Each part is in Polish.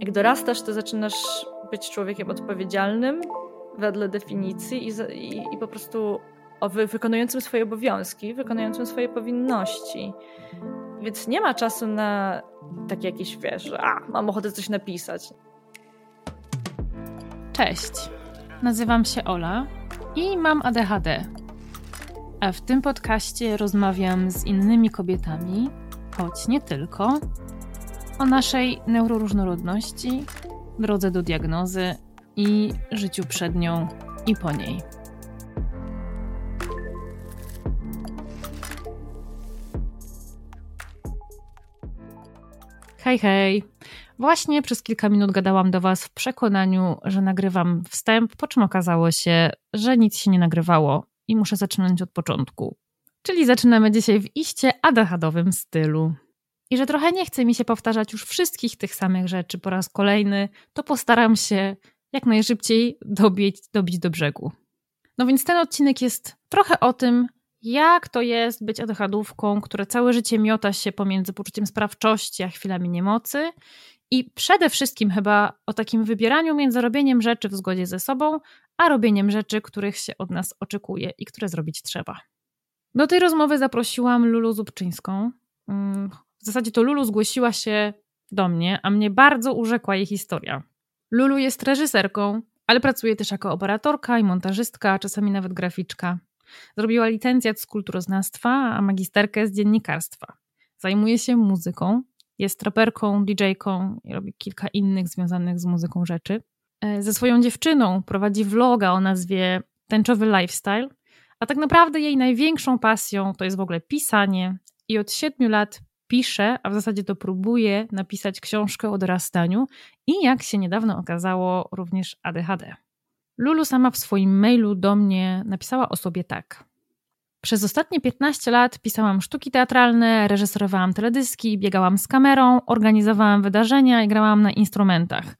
Jak dorastasz, to zaczynasz być człowiekiem odpowiedzialnym wedle definicji i, i, i po prostu wykonującym swoje obowiązki, wykonującym swoje powinności. Więc nie ma czasu na takie jakieś, wiesz, a, mam ochotę coś napisać. Cześć, nazywam się Ola i mam ADHD. A w tym podcaście rozmawiam z innymi kobietami, choć nie tylko, o naszej neuroróżnorodności, drodze do diagnozy i życiu przed nią i po niej. Hej, hej. Właśnie przez kilka minut gadałam do Was w przekonaniu, że nagrywam wstęp, po czym okazało się, że nic się nie nagrywało i muszę zaczynać od początku. Czyli zaczynamy dzisiaj w iście adahadowym stylu. I że trochę nie chce mi się powtarzać już wszystkich tych samych rzeczy po raz kolejny, to postaram się jak najszybciej dobić, dobić do brzegu. No więc ten odcinek jest trochę o tym, jak to jest być adhadówką, która całe życie miota się pomiędzy poczuciem sprawczości a chwilami niemocy i przede wszystkim chyba o takim wybieraniu między robieniem rzeczy w zgodzie ze sobą, a robieniem rzeczy, których się od nas oczekuje i które zrobić trzeba. Do tej rozmowy zaprosiłam Lulu Zubczyńską. W zasadzie to Lulu zgłosiła się do mnie, a mnie bardzo urzekła jej historia. Lulu jest reżyserką, ale pracuje też jako operatorka i montażystka, czasami nawet graficzka. Zrobiła licencjat z kulturoznawstwa, a magisterkę z dziennikarstwa. Zajmuje się muzyką, jest raperką, DJ-ką i robi kilka innych związanych z muzyką rzeczy. E, ze swoją dziewczyną prowadzi vloga o nazwie Tęczowy Lifestyle, a tak naprawdę jej największą pasją to jest w ogóle pisanie i od siedmiu lat pisze, a w zasadzie to próbuje napisać książkę o dorastaniu i jak się niedawno okazało, również ADHD. Lulu sama w swoim mailu do mnie napisała o sobie tak. Przez ostatnie 15 lat pisałam sztuki teatralne, reżyserowałam teledyski, biegałam z kamerą, organizowałam wydarzenia i grałam na instrumentach.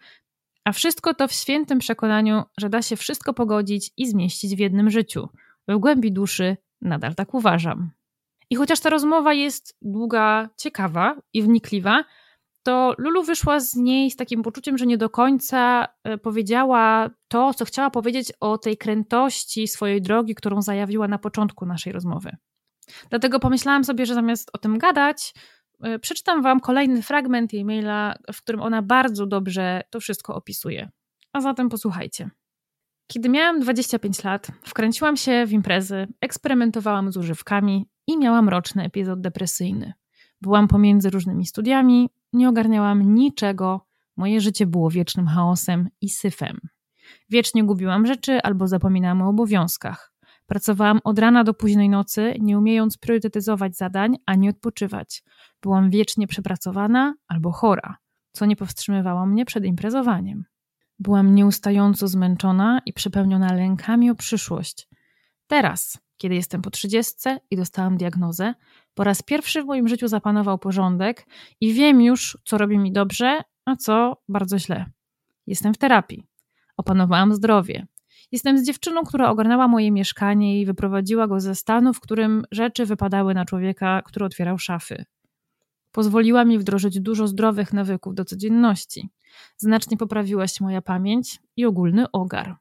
A wszystko to w świętym przekonaniu, że da się wszystko pogodzić i zmieścić w jednym życiu. W głębi duszy nadal tak uważam. I chociaż ta rozmowa jest długa, ciekawa i wnikliwa, to Lulu wyszła z niej z takim poczuciem, że nie do końca e, powiedziała to, co chciała powiedzieć o tej krętości swojej drogi, którą zajawiła na początku naszej rozmowy. Dlatego pomyślałam sobie, że zamiast o tym gadać, e, przeczytam Wam kolejny fragment jej maila, w którym ona bardzo dobrze to wszystko opisuje. A zatem posłuchajcie. Kiedy miałam 25 lat, wkręciłam się w imprezy, eksperymentowałam z używkami i miałam roczny epizod depresyjny. Byłam pomiędzy różnymi studiami, nie ogarniałam niczego, moje życie było wiecznym chaosem i syfem. Wiecznie gubiłam rzeczy albo zapominałam o obowiązkach. Pracowałam od rana do późnej nocy, nie umiejąc priorytetyzować zadań ani odpoczywać. Byłam wiecznie przepracowana albo chora, co nie powstrzymywało mnie przed imprezowaniem. Byłam nieustająco zmęczona i przepełniona lękami o przyszłość. Teraz, kiedy jestem po trzydziestce i dostałam diagnozę, po raz pierwszy w moim życiu zapanował porządek i wiem już, co robi mi dobrze, a co bardzo źle. Jestem w terapii. Opanowałam zdrowie. Jestem z dziewczyną, która ogarnęła moje mieszkanie i wyprowadziła go ze stanu, w którym rzeczy wypadały na człowieka, który otwierał szafy. Pozwoliła mi wdrożyć dużo zdrowych nawyków do codzienności. Znacznie poprawiła się moja pamięć i ogólny ogar.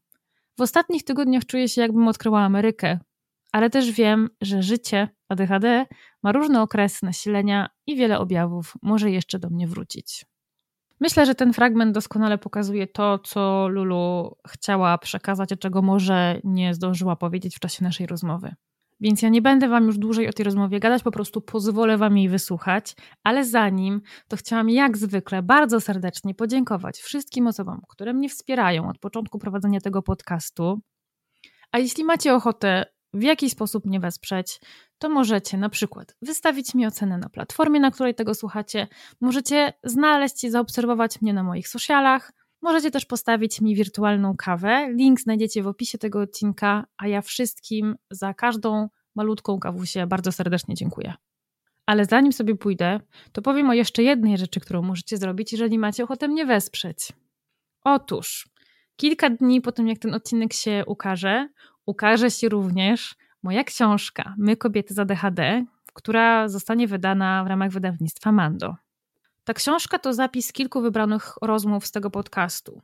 W ostatnich tygodniach czuję się, jakbym odkryła Amerykę, ale też wiem, że życie ADHD ma różne okresy nasilenia i wiele objawów może jeszcze do mnie wrócić. Myślę, że ten fragment doskonale pokazuje to, co Lulu chciała przekazać, a czego może nie zdążyła powiedzieć w czasie naszej rozmowy. Więc ja nie będę Wam już dłużej o tej rozmowie gadać, po prostu pozwolę Wam jej wysłuchać, ale zanim to chciałam jak zwykle bardzo serdecznie podziękować wszystkim osobom, które mnie wspierają od początku prowadzenia tego podcastu. A jeśli macie ochotę w jaki sposób mnie wesprzeć, to możecie na przykład wystawić mi ocenę na platformie, na której tego słuchacie, możecie znaleźć i zaobserwować mnie na moich socialach, możecie też postawić mi wirtualną kawę. Link znajdziecie w opisie tego odcinka, a ja wszystkim za każdą malutką kawusię bardzo serdecznie dziękuję. Ale zanim sobie pójdę, to powiem o jeszcze jednej rzeczy, którą możecie zrobić, jeżeli macie ochotę mnie wesprzeć. Otóż, kilka dni po tym, jak ten odcinek się ukaże, ukaże się również moja książka My kobiety z ADHD, która zostanie wydana w ramach wydawnictwa Mando. Ta książka to zapis kilku wybranych rozmów z tego podcastu.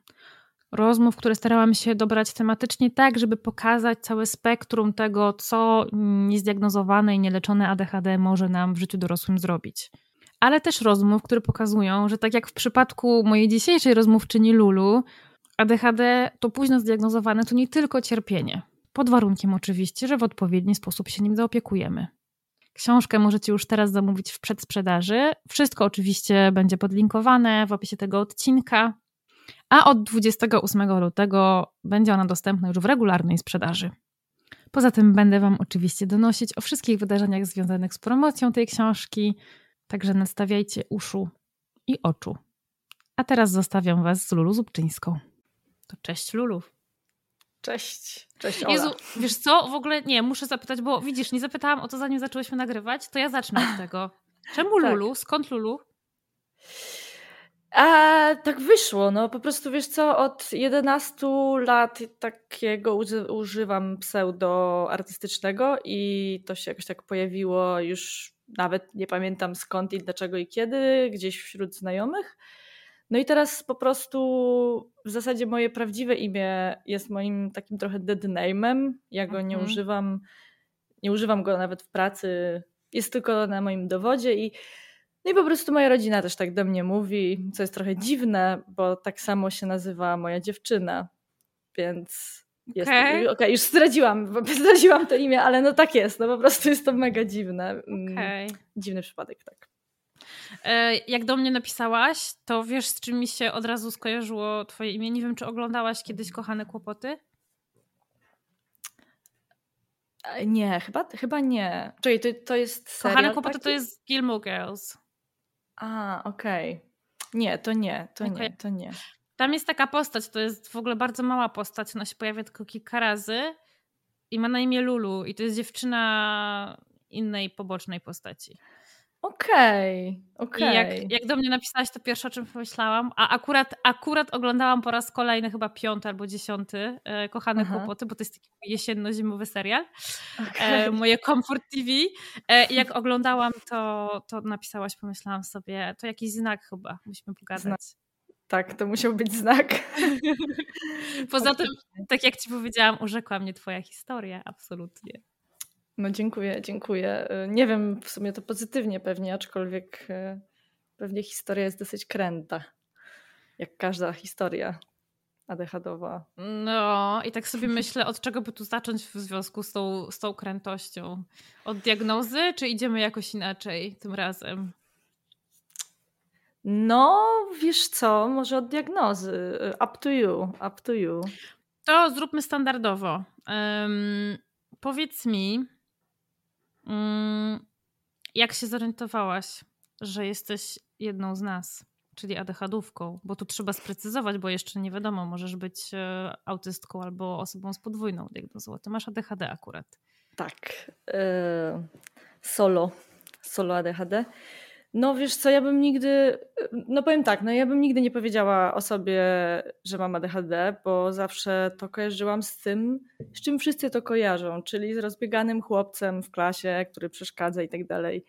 Rozmów, które starałam się dobrać tematycznie tak, żeby pokazać całe spektrum tego, co niezdiagnozowane i nieleczone ADHD może nam w życiu dorosłym zrobić. Ale też rozmów, które pokazują, że tak jak w przypadku mojej dzisiejszej rozmówczyni Lulu, ADHD to późno zdiagnozowane to nie tylko cierpienie. Pod warunkiem oczywiście, że w odpowiedni sposób się nim zaopiekujemy. Książkę możecie już teraz zamówić w przedsprzedaży. Wszystko oczywiście będzie podlinkowane w opisie tego odcinka. A od 28 lutego będzie ona dostępna już w regularnej sprzedaży. Poza tym będę Wam oczywiście donosić o wszystkich wydarzeniach związanych z promocją tej książki, także nastawiajcie uszu i oczu. A teraz zostawiam Was z Lulu Zubczyńską. To cześć Lulu. Cześć. Cześć Ola. Jezu, wiesz co, w ogóle nie, muszę zapytać, bo widzisz, nie zapytałam o to zanim zaczęłyśmy nagrywać, to ja zacznę od tego. Czemu tak. Lulu? Skąd Lulu? A, tak wyszło, no po prostu wiesz co, od 11 lat takiego używam pseudo artystycznego i to się jakoś tak pojawiło już nawet nie pamiętam skąd i dlaczego i kiedy, gdzieś wśród znajomych. No i teraz po prostu w zasadzie moje prawdziwe imię jest moim takim trochę dead name'em. Ja go nie mhm. używam, nie używam go nawet w pracy. Jest tylko na moim dowodzie i no i po prostu moja rodzina też tak do mnie mówi, co jest trochę dziwne, bo tak samo się nazywa moja dziewczyna. Więc jest. Okej, okay. okay, już zdradziłam, zdradziłam to imię, ale no tak jest, no po prostu jest to mega dziwne. Mm, okay. Dziwny przypadek, tak. E, jak do mnie napisałaś, to wiesz, z czym mi się od razu skojarzyło Twoje imię. Nie wiem, czy oglądałaś kiedyś Kochane Kłopoty? E, nie, chyba, chyba nie. Czyli to, to jest. Serial Kochane Kłopoty taki? to jest Gilmore Girls. A, okej. Okay. Nie, to nie, to okay. nie, to nie. Tam jest taka postać, to jest w ogóle bardzo mała postać, ona się pojawia tylko kilka razy i ma na imię Lulu i to jest dziewczyna innej pobocznej postaci. Okej, okay, okej. Okay. Jak, jak do mnie napisałaś, to pierwsze o czym pomyślałam, a akurat, akurat oglądałam po raz kolejny, chyba piąty albo dziesiąty, e, Kochane Aha. Kłopoty, bo to jest taki jesienno-zimowy serial, okay. e, moje Comfort TV. E, jak oglądałam to, to napisałaś, pomyślałam sobie, to jakiś znak chyba, musimy pogadać. Znak. Tak, to musiał być znak. Poza tym, tak jak ci powiedziałam, urzekła mnie twoja historia, absolutnie. No dziękuję, dziękuję. Nie wiem, w sumie to pozytywnie pewnie, aczkolwiek e, pewnie historia jest dosyć kręta. Jak każda historia adechadowa. No i tak sobie myślę, od czego by tu zacząć w związku z tą, z tą krętością? Od diagnozy, czy idziemy jakoś inaczej tym razem? No, wiesz co, może od diagnozy. Up to you, up to you. To zróbmy standardowo. Um, powiedz mi, jak się zorientowałaś, że jesteś jedną z nas, czyli adechadówką? Bo tu trzeba sprecyzować, bo jeszcze nie wiadomo, możesz być e, autystką albo osobą z podwójną diagnozą. Ty masz ADHD akurat. Tak. Yy, solo. Solo ADHD. No wiesz co, ja bym nigdy, no powiem tak, no ja bym nigdy nie powiedziała o sobie, że mam ADHD, bo zawsze to kojarzyłam z tym, z czym wszyscy to kojarzą, czyli z rozbieganym chłopcem w klasie, który przeszkadza i tak dalej.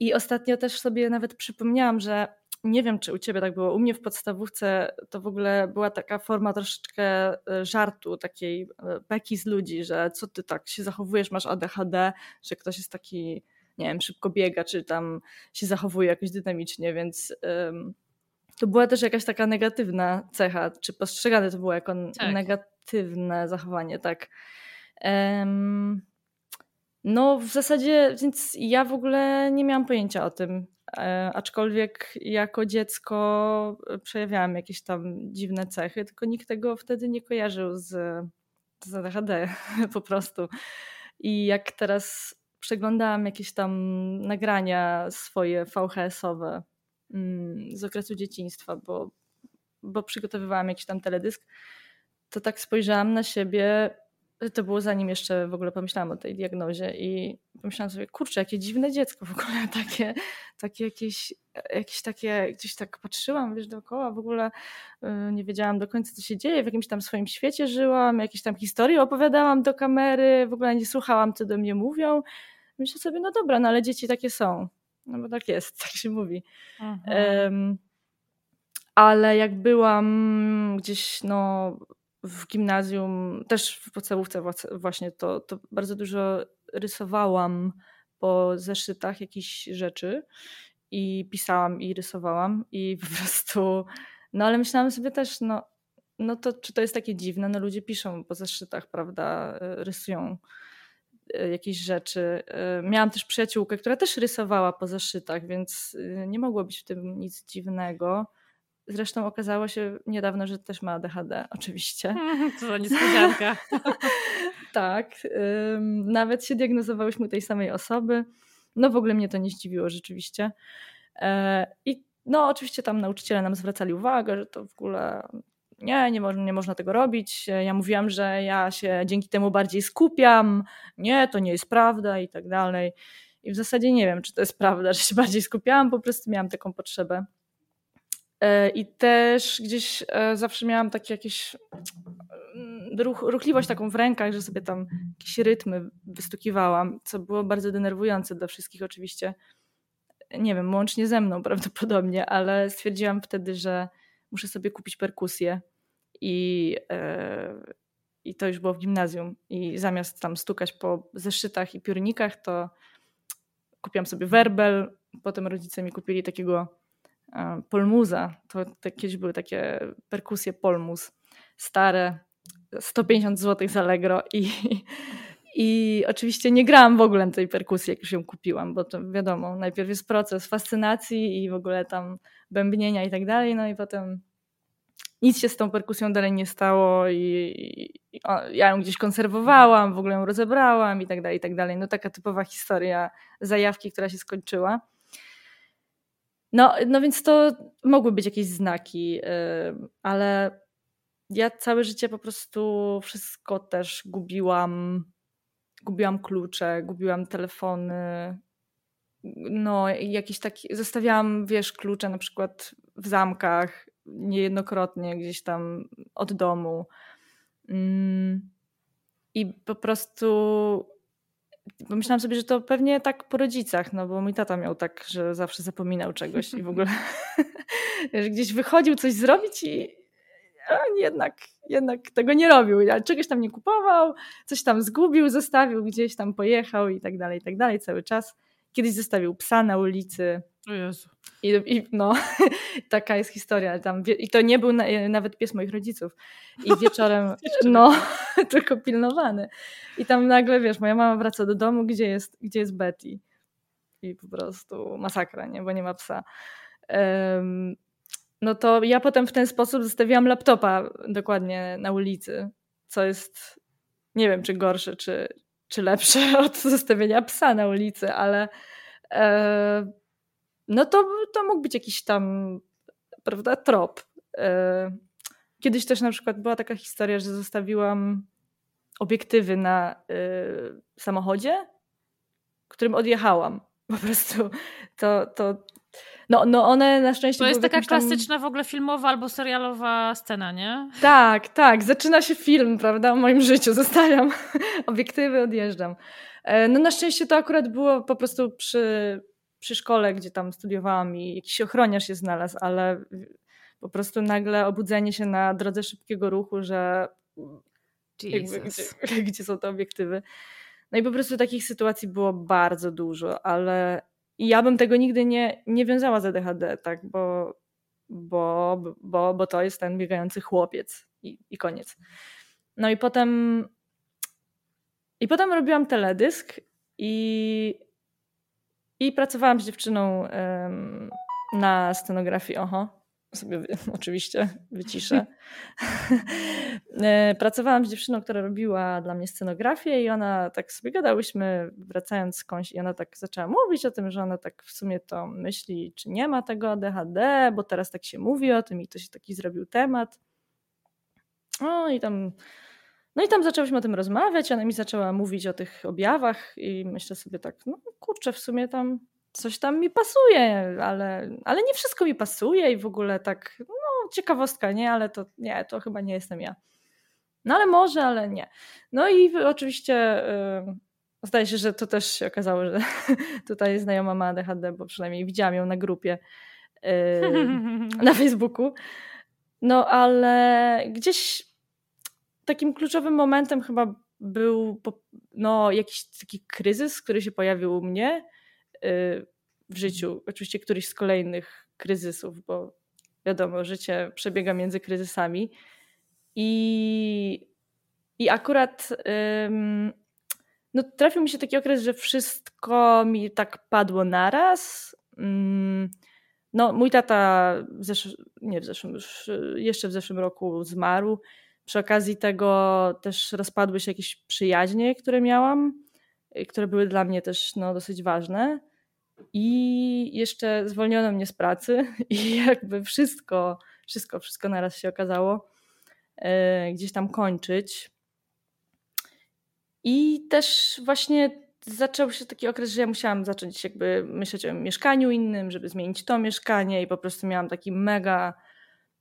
I ostatnio też sobie nawet przypomniałam, że nie wiem, czy u ciebie tak było, u mnie w podstawówce to w ogóle była taka forma troszeczkę e, żartu, takiej e, beki z ludzi, że co ty tak się zachowujesz, masz ADHD, że ktoś jest taki nie wiem, szybko biega, czy tam się zachowuje jakoś dynamicznie, więc to była też jakaś taka negatywna cecha, czy postrzegane to było jako tak. negatywne zachowanie, tak. No, w zasadzie, więc ja w ogóle nie miałam pojęcia o tym. E, aczkolwiek jako dziecko przejawiałam jakieś tam dziwne cechy, tylko nikt tego wtedy nie kojarzył z, z ADHD po prostu. I jak teraz przeglądałam jakieś tam nagrania swoje VHS-owe mm, z okresu dzieciństwa, bo, bo przygotowywałam jakiś tam teledysk, to tak spojrzałam na siebie, to było zanim jeszcze w ogóle pomyślałam o tej diagnozie i pomyślałam sobie, kurczę, jakie dziwne dziecko w ogóle, takie, takie jakieś, jakieś takie, gdzieś tak patrzyłam, wiesz, dookoła, w ogóle y, nie wiedziałam do końca, co się dzieje, w jakimś tam swoim świecie żyłam, jakieś tam historie opowiadałam do kamery, w ogóle nie słuchałam, co do mnie mówią Myślę sobie, no dobra, no ale dzieci takie są. no bo tak jest, tak się mówi. Um, ale jak byłam gdzieś no, w gimnazjum, też w podstawówce właśnie, to, to bardzo dużo rysowałam po zeszytach jakichś rzeczy i pisałam i rysowałam i po prostu, no ale myślałam sobie też, no, no to czy to jest takie dziwne, no ludzie piszą po zeszytach, prawda, rysują e, jakieś rzeczy. E, miałam też przyjaciółkę, która też rysowała po zeszytach, więc e, nie mogło być w tym nic dziwnego. Zresztą okazało się niedawno, że też ma ADHD, oczywiście. Co za niespodzianka. tak. Nawet się diagnozowałyśmy tej samej osoby. No w ogóle mnie to nie zdziwiło rzeczywiście. E, I no oczywiście tam nauczyciele nam zwracali uwagę, że to w ogóle nie, nie, mo nie można tego robić. Ja mówiłam, że ja się dzięki temu bardziej skupiam. Nie, to nie jest prawda i tak dalej. I w zasadzie nie wiem, czy to jest prawda, że się bardziej skupiałam, po prostu miałam taką potrzebę. E, I też gdzieś e, zawsze miałam takie jakieś mm, ruch, ruchliwość taką w rękach, że sobie tam jakieś rytmy wystukiwałam, co było bardzo denerwujące dla wszystkich oczywiście. Nie wiem, łącznie ze mną prawdopodobnie, ale stwierdziłam wtedy, że muszę sobie kupić perkusję i, e, i to już było w gimnazjum. I zamiast tam stukać po zeszytach i piórnikach, to kupiłam sobie werbel. Potem rodzice mi kupili takiego polmuza. To, to kiedyś były takie perkusje polmuz, stare, 150 zł z Allegro i, i oczywiście nie grałam w ogóle tej perkusji, jak już ją kupiłam, bo to wiadomo, najpierw jest proces fascynacji i w ogóle tam bębnienia i tak dalej, no i potem nic się z tą perkusją dalej nie stało i, i o, ja ją gdzieś konserwowałam, w ogóle ją rozebrałam i tak dalej, i tak dalej. No taka typowa historia zajawki, która się skończyła. No, no więc to mogły być jakieś znaki, ale ja całe życie po prostu wszystko też gubiłam. Gubiłam klucze, gubiłam telefony. No, jakieś takie. Zostawiałam, wiesz, klucze na przykład w zamkach, niejednokrotnie gdzieś tam od domu. Mm, I po prostu Pomyślałam sobie, że to pewnie tak po rodzicach, no bo mój tata miał tak, że zawsze zapominał czegoś i w ogóle że gdzieś wychodził coś zrobić i jednak, jednak tego nie robił. Czegoś tam nie kupował, coś tam zgubił, zostawił, gdzieś tam pojechał i tak dalej, i tak dalej cały czas. Kiedyś zostawił psa na ulicy. O Jezu. I, i no, taka jest historia. Tam, I to nie był na, nawet pies moich rodziców. I wieczorem, no, tylko pilnowany. I tam nagle, wiesz, moja mama wraca do domu, gdzie jest, gdzie jest Betty. I po prostu masakra, nie? Bo nie ma psa. Um, no to ja potem w ten sposób zostawiłam laptopa dokładnie na ulicy, co jest, nie wiem, czy gorsze, czy, czy lepsze od zostawienia psa na ulicy, ale e, no to, to mógł być jakiś tam, prawda, trop. E, kiedyś też na przykład była taka historia, że zostawiłam obiektywy na e, samochodzie, którym odjechałam. Po prostu to, to no, no one na szczęście. To jest taka klasyczna tam... w ogóle filmowa albo serialowa scena, nie? Tak, tak. Zaczyna się film, prawda, o moim życiu. Zostawiam obiektywy, odjeżdżam. E, no na szczęście to akurat było po prostu przy, przy szkole, gdzie tam studiowałam i jakiś ochroniarz się znalazł, ale po prostu nagle obudzenie się na drodze szybkiego ruchu, że jakby, gdzie, gdzie są te obiektywy. No i po prostu takich sytuacji było bardzo dużo, ale ja bym tego nigdy nie, nie wiązała z ADHD, tak, bo, bo, bo, bo to jest ten biegający chłopiec i, i koniec. No i potem i potem robiłam teledysk i i pracowałam z dziewczyną na scenografii. Oho, sobie oczywiście wyciszę. E, pracowałam z dziewczyną, która robiła dla mnie scenografię i ona tak sobie gadałyśmy, wracając skądś i ona tak zaczęła mówić o tym, że ona tak w sumie to myśli, czy nie ma tego ADHD, bo teraz tak się mówi o tym i to się taki zrobił temat. No i tam no i tam zaczęłyśmy o tym rozmawiać, ona mi zaczęła mówić o tych objawach i myślę sobie tak, no kurczę, w sumie tam coś tam mi pasuje, ale, ale nie wszystko mi pasuje i w ogóle tak, no ciekawostka, nie, ale to nie, to chyba nie jestem ja. No ale może, ale nie. No i oczywiście zdaje się, że to też się okazało, że tutaj znajoma ma ADHD, bo przynajmniej widziałam ją na grupie yy, na Facebooku. No ale gdzieś takim kluczowym momentem chyba był no, jakiś taki kryzys, który się pojawił u mnie yy, w życiu. Oczywiście któryś z kolejnych kryzysów, bo wiadomo, życie przebiega między kryzysami. I, i akurat ym, no, trafił mi się taki okres, że wszystko mi tak padło naraz. Ym, no, mój tata w zesz- nie w zeszłym, już jeszcze w zeszłym roku zmarł. Przy okazji tego też rozpadły się jakieś przyjaźnie, które miałam, które były dla mnie też no, dosyć ważne. I jeszcze zwolniono mnie z pracy i jakby wszystko, wszystko, wszystko naraz się okazało e, gdzieś tam kończyć. I też właśnie zaczął się taki okres, że ja musiałam zacząć jakby myśleć o mieszkaniu innym, żeby zmienić to mieszkanie i po prostu miałam taki mega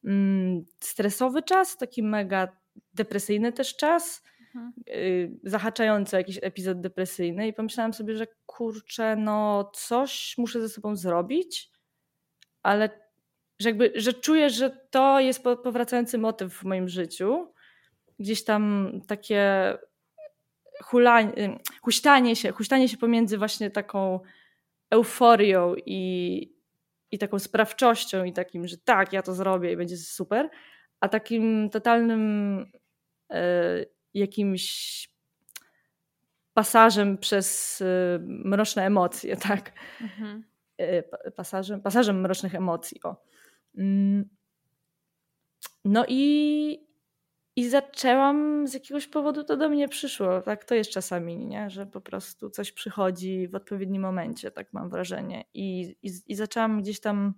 mm, stresowy czas, taki mega depresyjny też czas, mhm. y, jakiś epizod depresyjny i pomyślałam sobie, że kurczę, no coś muszę ze sobą zrobić, ale że jakby, że czuję, że to jest powracający motyw w moim życiu. Gdzieś tam takie hulanie, huśtanie się, huśtanie się pomiędzy właśnie taką euforią i, i taką sprawczością i takim, że tak, ja to zrobię i będzie super, a takim totalnym e, jakimś pasażem przez e, mroczne emocje, tak? Mhm. E, pasażem, pasażem mrocznych emocji, o. Mm. No i, i zaczęłam z jakiegoś powodu to do mnie przyszło. Tak to jest czasami, nie? że po prostu coś przychodzi w odpowiednim momencie, tak mam wrażenie. I, i, i zaczęłam gdzieś tam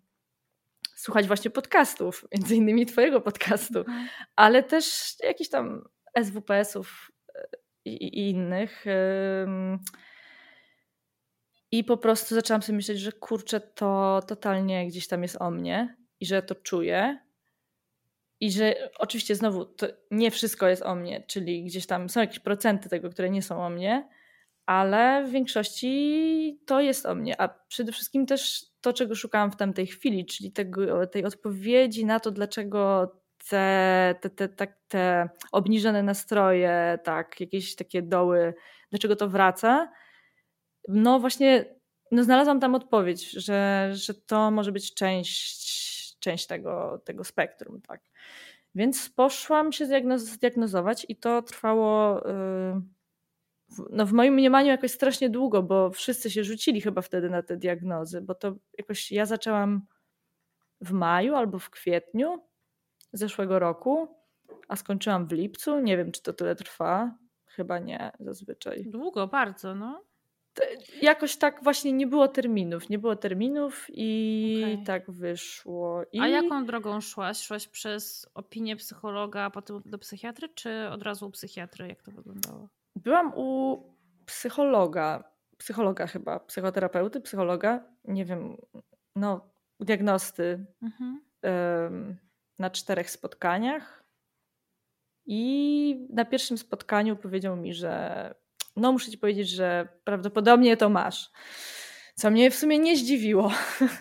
słuchać właśnie podcastów, między innymi Twojego podcastu, mhm. ale też jakichś tam SWPS-ów e, i, i innych. I po prostu zaczęłam sobie myśleć, że kurczę, to totalnie gdzieś tam jest o mnie i że to czuję i że oczywiście znowu to nie wszystko jest o mnie, czyli gdzieś tam są jakieś procenty tego, które nie są o mnie, ale w większości to jest o mnie. A przede wszystkim też to, czego szukałam w tamtej chwili, czyli tego, tej odpowiedzi na to, dlaczego te, te, te, te, te obniżone nastroje, tak, jakieś takie doły, dlaczego to wraca. No właśnie, no znalazłam tam odpowiedź, że, że to może być część część tego, tego spektrum. Tak. Więc poszłam się zdiagnozować i to trwało y, no w moim mniemaniu jakoś strasznie długo, bo wszyscy się rzucili chyba wtedy na te diagnozy, bo to jakoś ja zaczęłam w maju albo w kwietniu zeszłego roku, a skończyłam w lipcu. Nie wiem, czy to tyle trwa. Chyba nie, zazwyczaj. Długo, bardzo, no jakoś tak właśnie nie było terminów. Nie było terminów i okay. tak wyszło. I... A jaką drogą szłaś? Szłaś przez opinię psychologa, a potem do psychiatry, czy od razu u psychiatry? Jak to wyglądało? Byłam u psychologa, psychologa chyba, psychoterapeuty, psychologa, nie wiem, no, diagnosty mhm. um, na czterech spotkaniach. I na pierwszym spotkaniu powiedział mi, że no muszę ci powiedzieć, że prawdopodobnie to masz. Co mnie w sumie nie zdziwiło.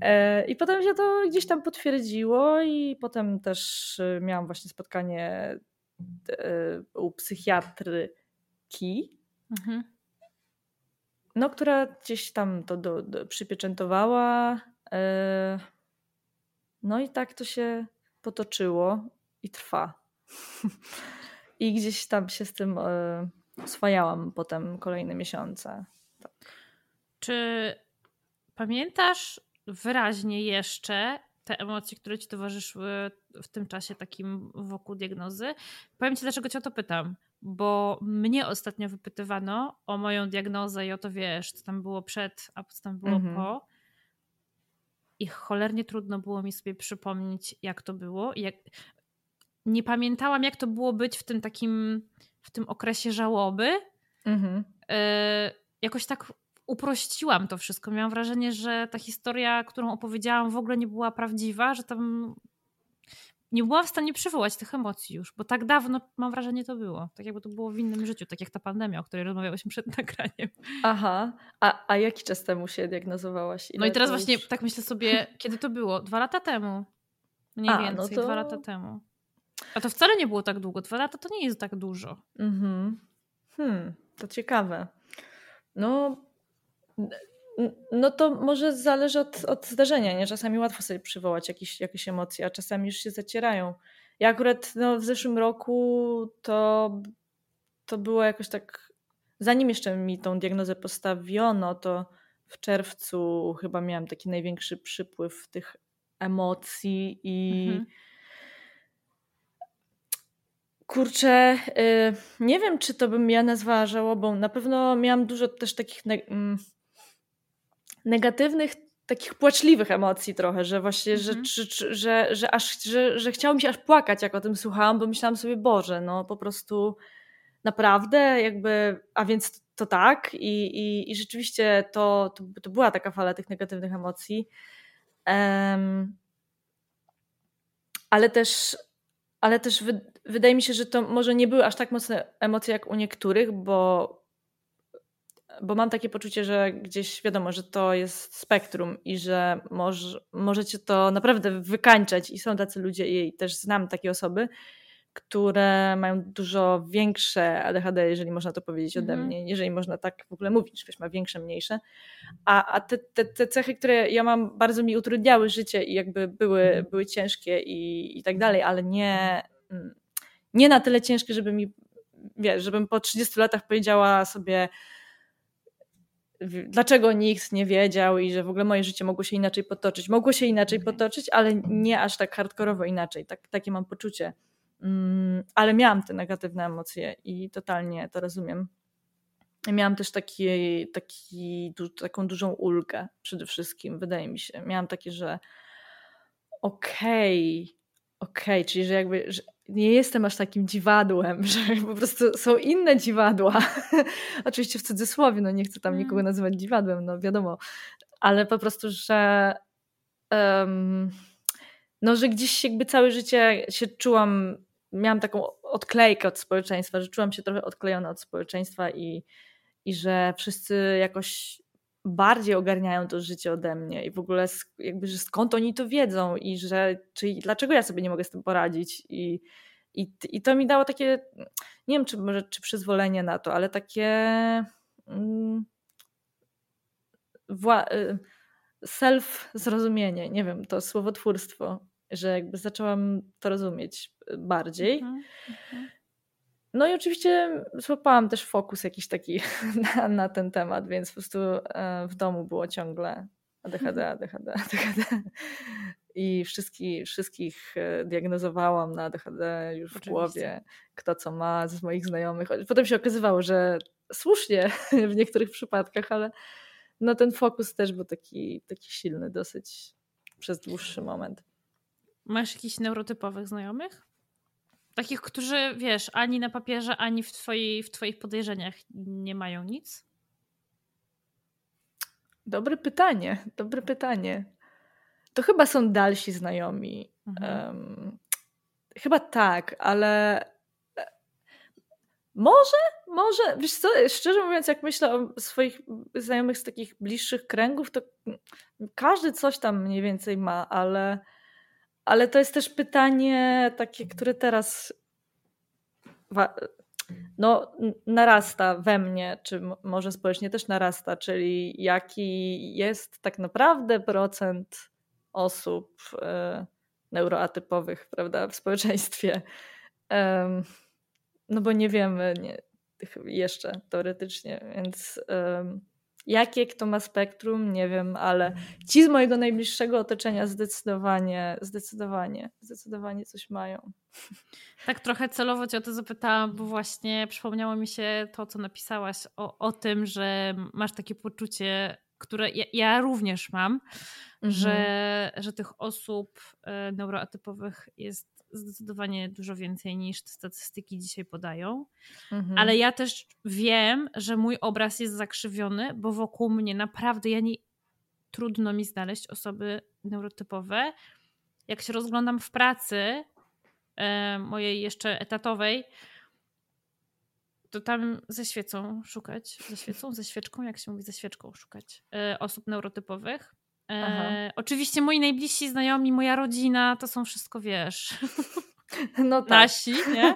E, I potem się to gdzieś tam potwierdziło, i potem też e, miałam właśnie spotkanie e, u psychiatryki, mhm. no, która gdzieś tam to do, do przypieczętowała. No i tak to się potoczyło i trwa. I gdzieś tam się z tym oswajałam potem kolejne miesiące. Tak. Czy pamiętasz wyraźnie jeszcze te emocje, które ci towarzyszyły w tym czasie takim wokół diagnozy? Powiem ci, dlaczego cię o to pytam. Bo mnie ostatnio wypytywano o moją diagnozę i o to wiesz, co tam było przed, a co tam było mhm. po. I cholernie trudno było mi sobie przypomnieć, jak to było. Jak... Nie pamiętałam, jak to było być w tym takim w tym okresie żałoby. Mhm. Y, jakoś tak uprościłam to wszystko. Miałam wrażenie, że ta historia, którą opowiedziałam, w ogóle nie była prawdziwa, że tam nie byłam w stanie przywołać tych emocji już, bo tak dawno, mam wrażenie, to było. Tak jakby to było w innym życiu, tak jak ta pandemia, o której rozmawiałyśmy przed nagraniem. Aha, a, a jaki czas temu się diagnozowałaś? Ile no i teraz właśnie już... tak myślę sobie, kiedy to było? Dwa lata temu. Mniej a, no więcej, no to... dwa lata temu. A to wcale nie było tak długo. Dwa lata to nie jest tak dużo. Mhm. Hmm, to ciekawe. No, no to może zależy od, od zdarzenia, nie? Czasami łatwo sobie przywołać jakieś, jakieś emocje, a czasami już się zacierają. Ja akurat no, w zeszłym roku to, to było jakoś tak, zanim jeszcze mi tą diagnozę postawiono, to w czerwcu chyba miałam taki największy przypływ tych emocji i mhm. kurczę, y, nie wiem, czy to bym ja nazwała żałobą. Na pewno miałam dużo też takich mm, negatywnych, takich płaczliwych emocji trochę, że właśnie, mhm. że, że, że, że, aż, że, że chciało mi się aż płakać, jak o tym słuchałam, bo myślałam sobie, Boże, no po prostu naprawdę jakby, a więc to tak i, i, i rzeczywiście to, to, to była taka fala tych negatywnych emocji. Um, ale też, ale też wy, wydaje mi się, że to może nie były aż tak mocne emocje jak u niektórych, bo bo mam takie poczucie, że gdzieś wiadomo, że to jest spektrum i że może, możecie to naprawdę wykańczać i są tacy ludzie i też znam takie osoby, które mają dużo większe ADHD, jeżeli można to powiedzieć ode mm -hmm. mnie, jeżeli można tak w ogóle mówić, ktoś ma większe, mniejsze. A, a te, te, te cechy, które ja mam, bardzo mi utrudniały życie i jakby były, mm -hmm. były ciężkie i, i tak dalej, ale nie, mm, nie na tyle ciężkie, żeby mi, wiesz, żebym po 30 latach powiedziała sobie, dlaczego nikt nie wiedział i że w ogóle moje życie mogło się inaczej potoczyć. Mogło się inaczej mhm. potoczyć, ale nie aż tak hardkorowo inaczej. Tak, takie mam poczucie. Mm, ale miałam te negatywne emocje i totalnie to rozumiem. Miałam też taki, taki, taką dużą ulgę przede wszystkim, wydaje mi się. Miałam takie, że okej, okay, okej, okay, czyli że jakby że nie jestem aż takim dziwadłem, że po prostu są inne dziwadła. Oczywiście w cudzysłowie, no nie chcę tam nikogo mm. nazywać dziwadłem, no wiadomo, ale po prostu, że um, no, że gdzieś jakby całe życie się czułam, miałam taką odklejkę od społeczeństwa, że czułam się trochę odklejona od społeczeństwa i, i że wszyscy jakoś bardziej ogarniają to życie ode mnie i w ogóle jakby, że skąd oni to wiedzą i że czyli dlaczego ja sobie nie mogę z tym poradzić i, i, i to mi dało takie, nie wiem czy może czy przyzwolenie na to, ale takie mm, y, self-zrozumienie, nie wiem, to słowotwórstwo, że jakby zaczęłam to rozumieć bardziej. Mhm, mhm. No i oczywiście złapałam też fokus jakiś taki na, na, ten temat, więc po prostu e, w domu było ciągle ADHD, ADHD, ADHD. I wszystkich, wszystkich e, diagnozowałam na ADHD już w głowie, kto co ma z moich znajomych. Potem się okazywało, że słusznie w niektórych przypadkach, ale no ten fokus też był taki, taki silny dosyć przez dłuższy moment. Masz jakichś neurotypowych znajomych? Takich, którzy, wiesz, ani na papierze, ani w, twoi, w twoich podejrzeniach nie mają nic? Dobre pytanie, dobre pytanie. To chyba są dalsi znajomi. Mhm. Um, chyba tak, ale e, może, może, wiesz co, szczerze mówiąc, jak myślę o swoich znajomych z takich bliższych kręgów, to każdy coś tam mniej więcej ma, ale ale to jest też pytanie takie, które teraz no, narasta we mnie, czy może społecznie też narasta, czyli jaki jest tak naprawdę procent osób e, neuroatypowych prawda, w społeczeństwie. no bo nie wiemy nie, jeszcze teoretycznie, więc Jakie kto ma spektrum, nie wiem, ale ci z mojego najbliższego otoczenia zdecydowanie, zdecydowanie, zdecydowanie coś mają. Tak trochę celowo cię o to zapytałam, bo właśnie przypomniało mi się to, co napisałaś o, o tym, że masz takie poczucie, które ja, ja również mam, mhm. że, że tych osób e, neuroatypowych jest zdecydowanie dużo więcej niż te statystyki dzisiaj podają. Mhm. Ale ja też wiem, że mój obraz jest zakrzywiony, bo wokół mnie naprawdę ja nie, trudno mi znaleźć osoby neurotypowe. Jak się rozglądam w pracy, e, mojej jeszcze etatowej, to tam ze świecą szukać, ze świecą, ze świeczką, jak się mówi, ze świeczką szukać e, osób neurotypowych. E, oczywiście moi najbliżsi znajomi, moja rodzina, to są wszystko, wiesz, no tak. nasi, nie?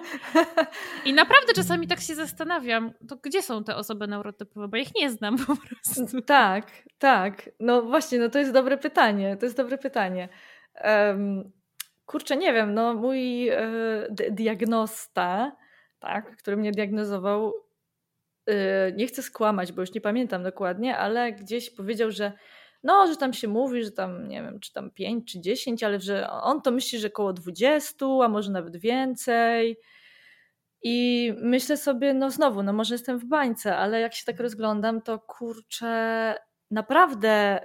I naprawdę czasami tak się zastanawiam, to gdzie są te osoby neurotypowe, bo ich nie znam po prostu. Tak, tak. No właśnie, no to jest dobre pytanie, to jest dobre pytanie. Um, kurczę, nie wiem, no mój e, diagnosta, tak, który mnie diagnozował, e, nie chcę skłamać, bo już nie pamiętam dokładnie, ale gdzieś powiedział, że no, że tam się mówi, że tam nie wiem, czy tam 5 czy 10, ale że on to myśli, że około 20, a może nawet więcej. I myślę sobie, no znowu, no może jestem w bańce, ale jak się tak rozglądam, to kurczę, naprawdę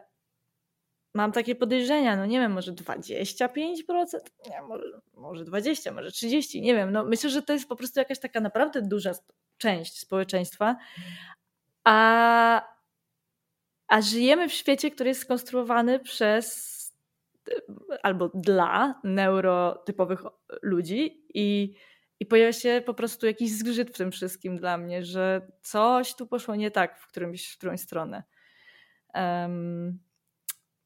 mam takie podejrzenia, no nie wiem, może 25%, nie, może, może 20, może 30, nie wiem. No myślę, że to jest po prostu jakaś taka naprawdę duża część społeczeństwa. A a żyjemy w świecie, który jest skonstruowany przez albo dla neurotypowych ludzi i, i pojawia się po prostu jakiś zgrzyt w tym wszystkim dla mnie, że coś tu poszło nie tak w, którymś, w którąś stronę. Um,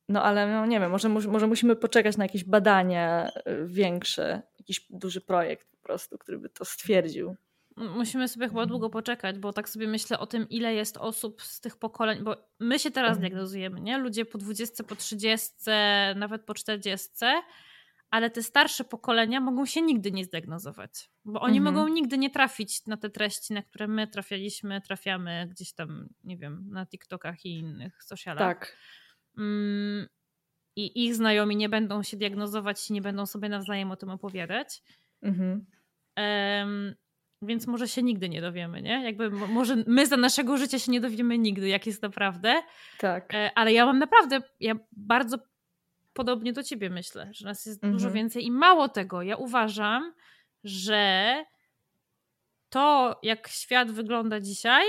no ale no, nie wiem, może, może musimy poczekać na jakieś badania y, większe, jakiś duży projekt po prostu, który by to stwierdził. Musimy sobie chyba długo poczekać, bo tak sobie myślę o tym, ile jest osób z tych pokoleń, bo my się teraz mhm. diagnozujemy, nie? Ludzie po 20, po 30, nawet po 40, ale te starsze pokolenia mogą się nigdy nie zdiagnozować, bo oni mhm. mogą nigdy nie trafić na te treści, na które my trafialiśmy, trafiamy gdzieś tam, nie wiem, na TikTokach i innych socialach. Tak. Mm, I ich znajomi nie będą się diagnozować i nie będą sobie nawzajem o tym opowiadać. Mhm. Um, więc może się nigdy nie dowiemy, nie? Jakby może my za naszego życia się nie dowiemy nigdy, jak jest naprawdę. Tak. E, ale ja mam naprawdę, ja bardzo podobnie do ciebie myślę, że nas jest mhm. dużo więcej i mało tego, ja uważam, że to, jak świat wygląda dzisiaj,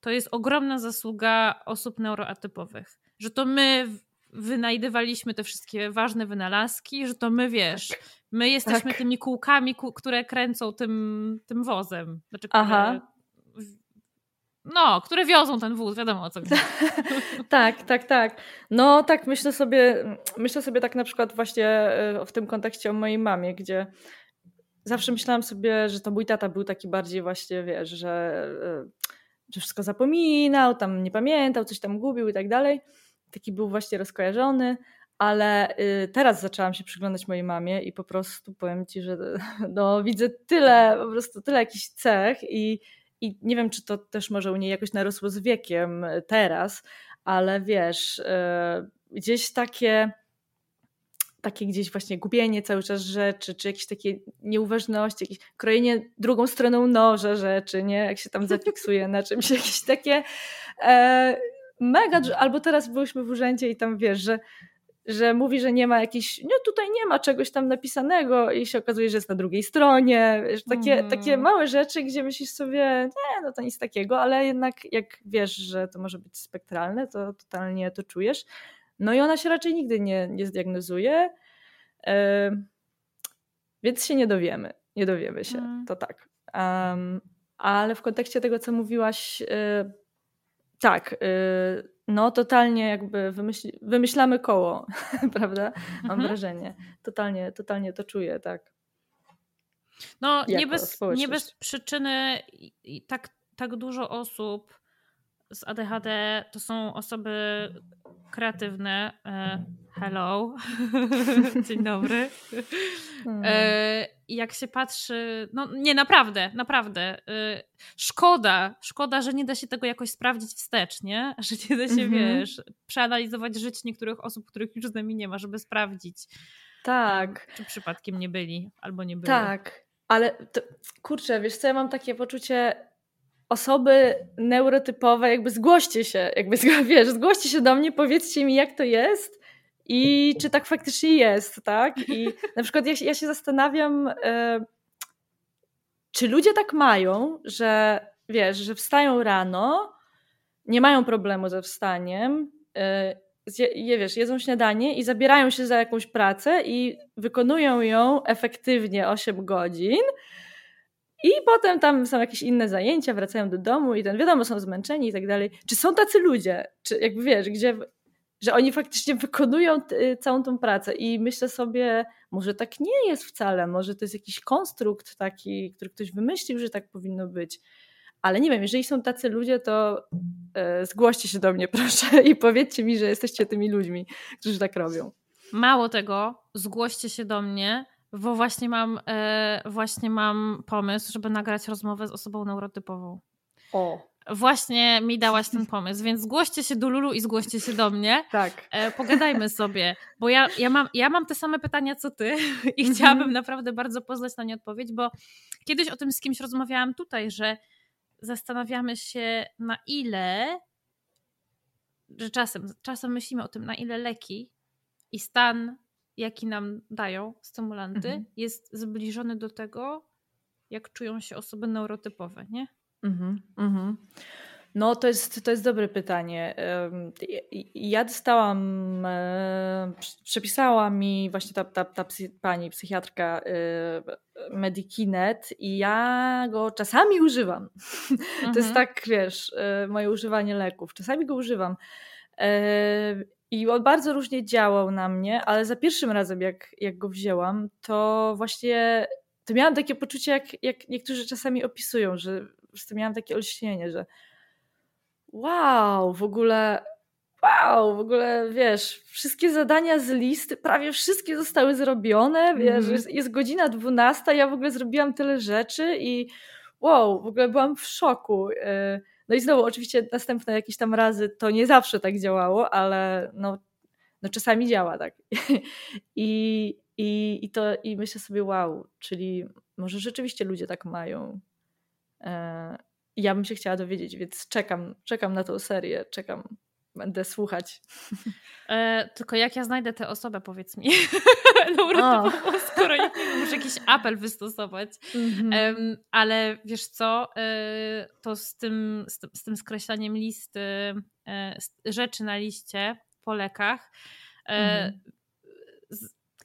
to jest ogromna zasługa osób neuroatypowych. Że to my wynajdywaliśmy te wszystkie ważne wynalazki, że to my, wiesz, tak. my jesteśmy tak. tymi kółkami, które kręcą tym, tym wozem. Znaczy, które, Aha. No, które wiozą ten wóz, wiadomo o co chodzi. tak, tak, tak. No tak, myślę sobie, myślę sobie tak na przykład właśnie e, w tym kontekście o mojej mamie, gdzie zawsze myślałam sobie, że to mój tata był taki bardziej właśnie, wiesz, że, e, że wszystko zapominał, tam nie pamiętał, coś tam gubił i tak dalej taki był właśnie rozkojarzony, ale y, teraz zaczęłam się przyglądać mojej mamie i po prostu powiem ci, że no, widzę tyle, po prostu tyle jakichś cech i, i nie wiem, czy to też może u niej jakoś narosło z wiekiem teraz, ale wiesz, y, gdzieś takie takie gdzieś właśnie gubienie cały czas rzeczy, czy jakieś takie nieuważności, jakieś krojenie drugą stroną noża rzeczy, nie? Jak się tam zafiksuje na czymś, jakieś takie e, mega, albo teraz byliśmy w urzędzie i tam wiesz, że, że mówi, że nie ma jakichś, no tutaj nie ma czegoś tam napisanego i się okazuje, że jest na drugiej stronie, wiesz, takie, mm. takie małe rzeczy, gdzie myślisz sobie, nie, no to nic takiego, ale jednak jak wiesz, że to może być spektralne, to totalnie to czujesz. No i ona się raczej nigdy nie, nie zdiagnozuje, yy, więc się nie dowiemy, nie dowiemy się, mm. to tak. Um, ale w kontekście tego, co mówiłaś, yy, tak, y, no totalnie jakby wymyśl, wymyślamy koło, prawda? Mam mhm. wrażenie. Totalnie, totalnie to czuję, tak. No nie bez, nie bez przyczyny tak, tak dużo osób z ADHD to są osoby kreatywne. E, hello. Dzień dobry. E, jak się patrzy, no nie, naprawdę, naprawdę. E, szkoda, szkoda, że nie da się tego jakoś sprawdzić wstecz, nie? Że nie da się, -hmm. wiesz, przeanalizować życie niektórych osób, których już z nami nie ma, żeby sprawdzić. Tak. Czy przypadkiem nie byli, albo nie byli. Tak, ale to, kurczę, wiesz co, ja mam takie poczucie, osoby neurotypowe, jakby zgłoście się, jakby wiesz, zgłoście się do mnie, powiedzcie mi, jak to jest i czy tak faktycznie jest, tak? I na przykład ja, ja się zastanawiam, e, czy ludzie tak mają, że wiesz, że wstają rano, nie mają problemu ze wstaniem, e, je, wiesz, jedzą śniadanie i zabierają się za jakąś pracę i wykonują ją efektywnie 8 godzin. I potem tam są jakieś inne zajęcia, wracają do domu i ten, wiadomo, są zmęczeni i tak dalej. Czy są tacy ludzie? Czy jakby wiesz, gdzie, że oni faktycznie wykonują całą tą pracę i myślę sobie, może tak nie jest wcale, może to jest jakiś konstrukt taki, który ktoś wymyślił, że tak powinno być. Ale nie wiem, jeżeli są tacy ludzie, to e, zgłoście się do mnie, proszę, i powiedzcie mi, że jesteście tymi ludźmi, którzy tak robią. Mało tego, zgłoście się do mnie, bo właśnie mam, e, właśnie mam pomysł, żeby nagrać rozmowę z osobą neurotypową. O. Właśnie mi dałaś ten pomysł, więc zgłoście się do Lulu i zgłoście się do mnie. Tak. E, pogadajmy sobie, bo ja, ja, mam, ja mam te same pytania co ty i mhm. chciałabym naprawdę bardzo poznać na nie odpowiedź, bo kiedyś o tym z kimś rozmawiałam tutaj, że zastanawiamy się na ile, że czasem, czasem myślimy o tym, na ile leki i stan, jaki nam dają stymulanty, mhm. jest zbliżony do tego, jak czują się osoby neurotypowe, nie? Mhm, mhm. No, to jest, to jest dobre pytanie. Ja dostałam, e, przepisała mi właśnie ta, ta, ta pani psychiatrka e, Medikinet i ja go czasami używam. Mhm. To jest mhm. tak, wiesz, e, moje używanie leków. Czasami go używam. I on bardzo różnie działał na mnie, ale za pierwszym razem, jak, jak go wzięłam, to właśnie to miałam takie poczucie, jak, jak niektórzy czasami opisują, że po miałam takie olśnienie, że wow, w ogóle wow, w ogóle wiesz, wszystkie zadania z listy, prawie wszystkie zostały zrobione, wiesz, mm. jest, jest, godzina 12, ja w ogóle zrobiłam tyle rzeczy i wow, w ogóle byłam w szoku. Y, no i znowu, oczywiście następne jakieś tam razy to nie zawsze tak działało, ale no, no czasami działa tak. I, i, i, to, I myślę sobie, wow, czyli może rzeczywiście ludzie tak mają. E, ja bym się chciała dowiedzieć, więc czekam, czekam na tą serię, czekam, będę słuchać. E, tylko jak ja znajdę tę osobę, powiedz mi. no, skoro nie muszę jakiś apel wystosować. Mm-hmm. Um, ale wiesz co, e, to z tym, z, tym, z tym skreślaniem listy e, rzeczy na liście po lekach, mm-hmm.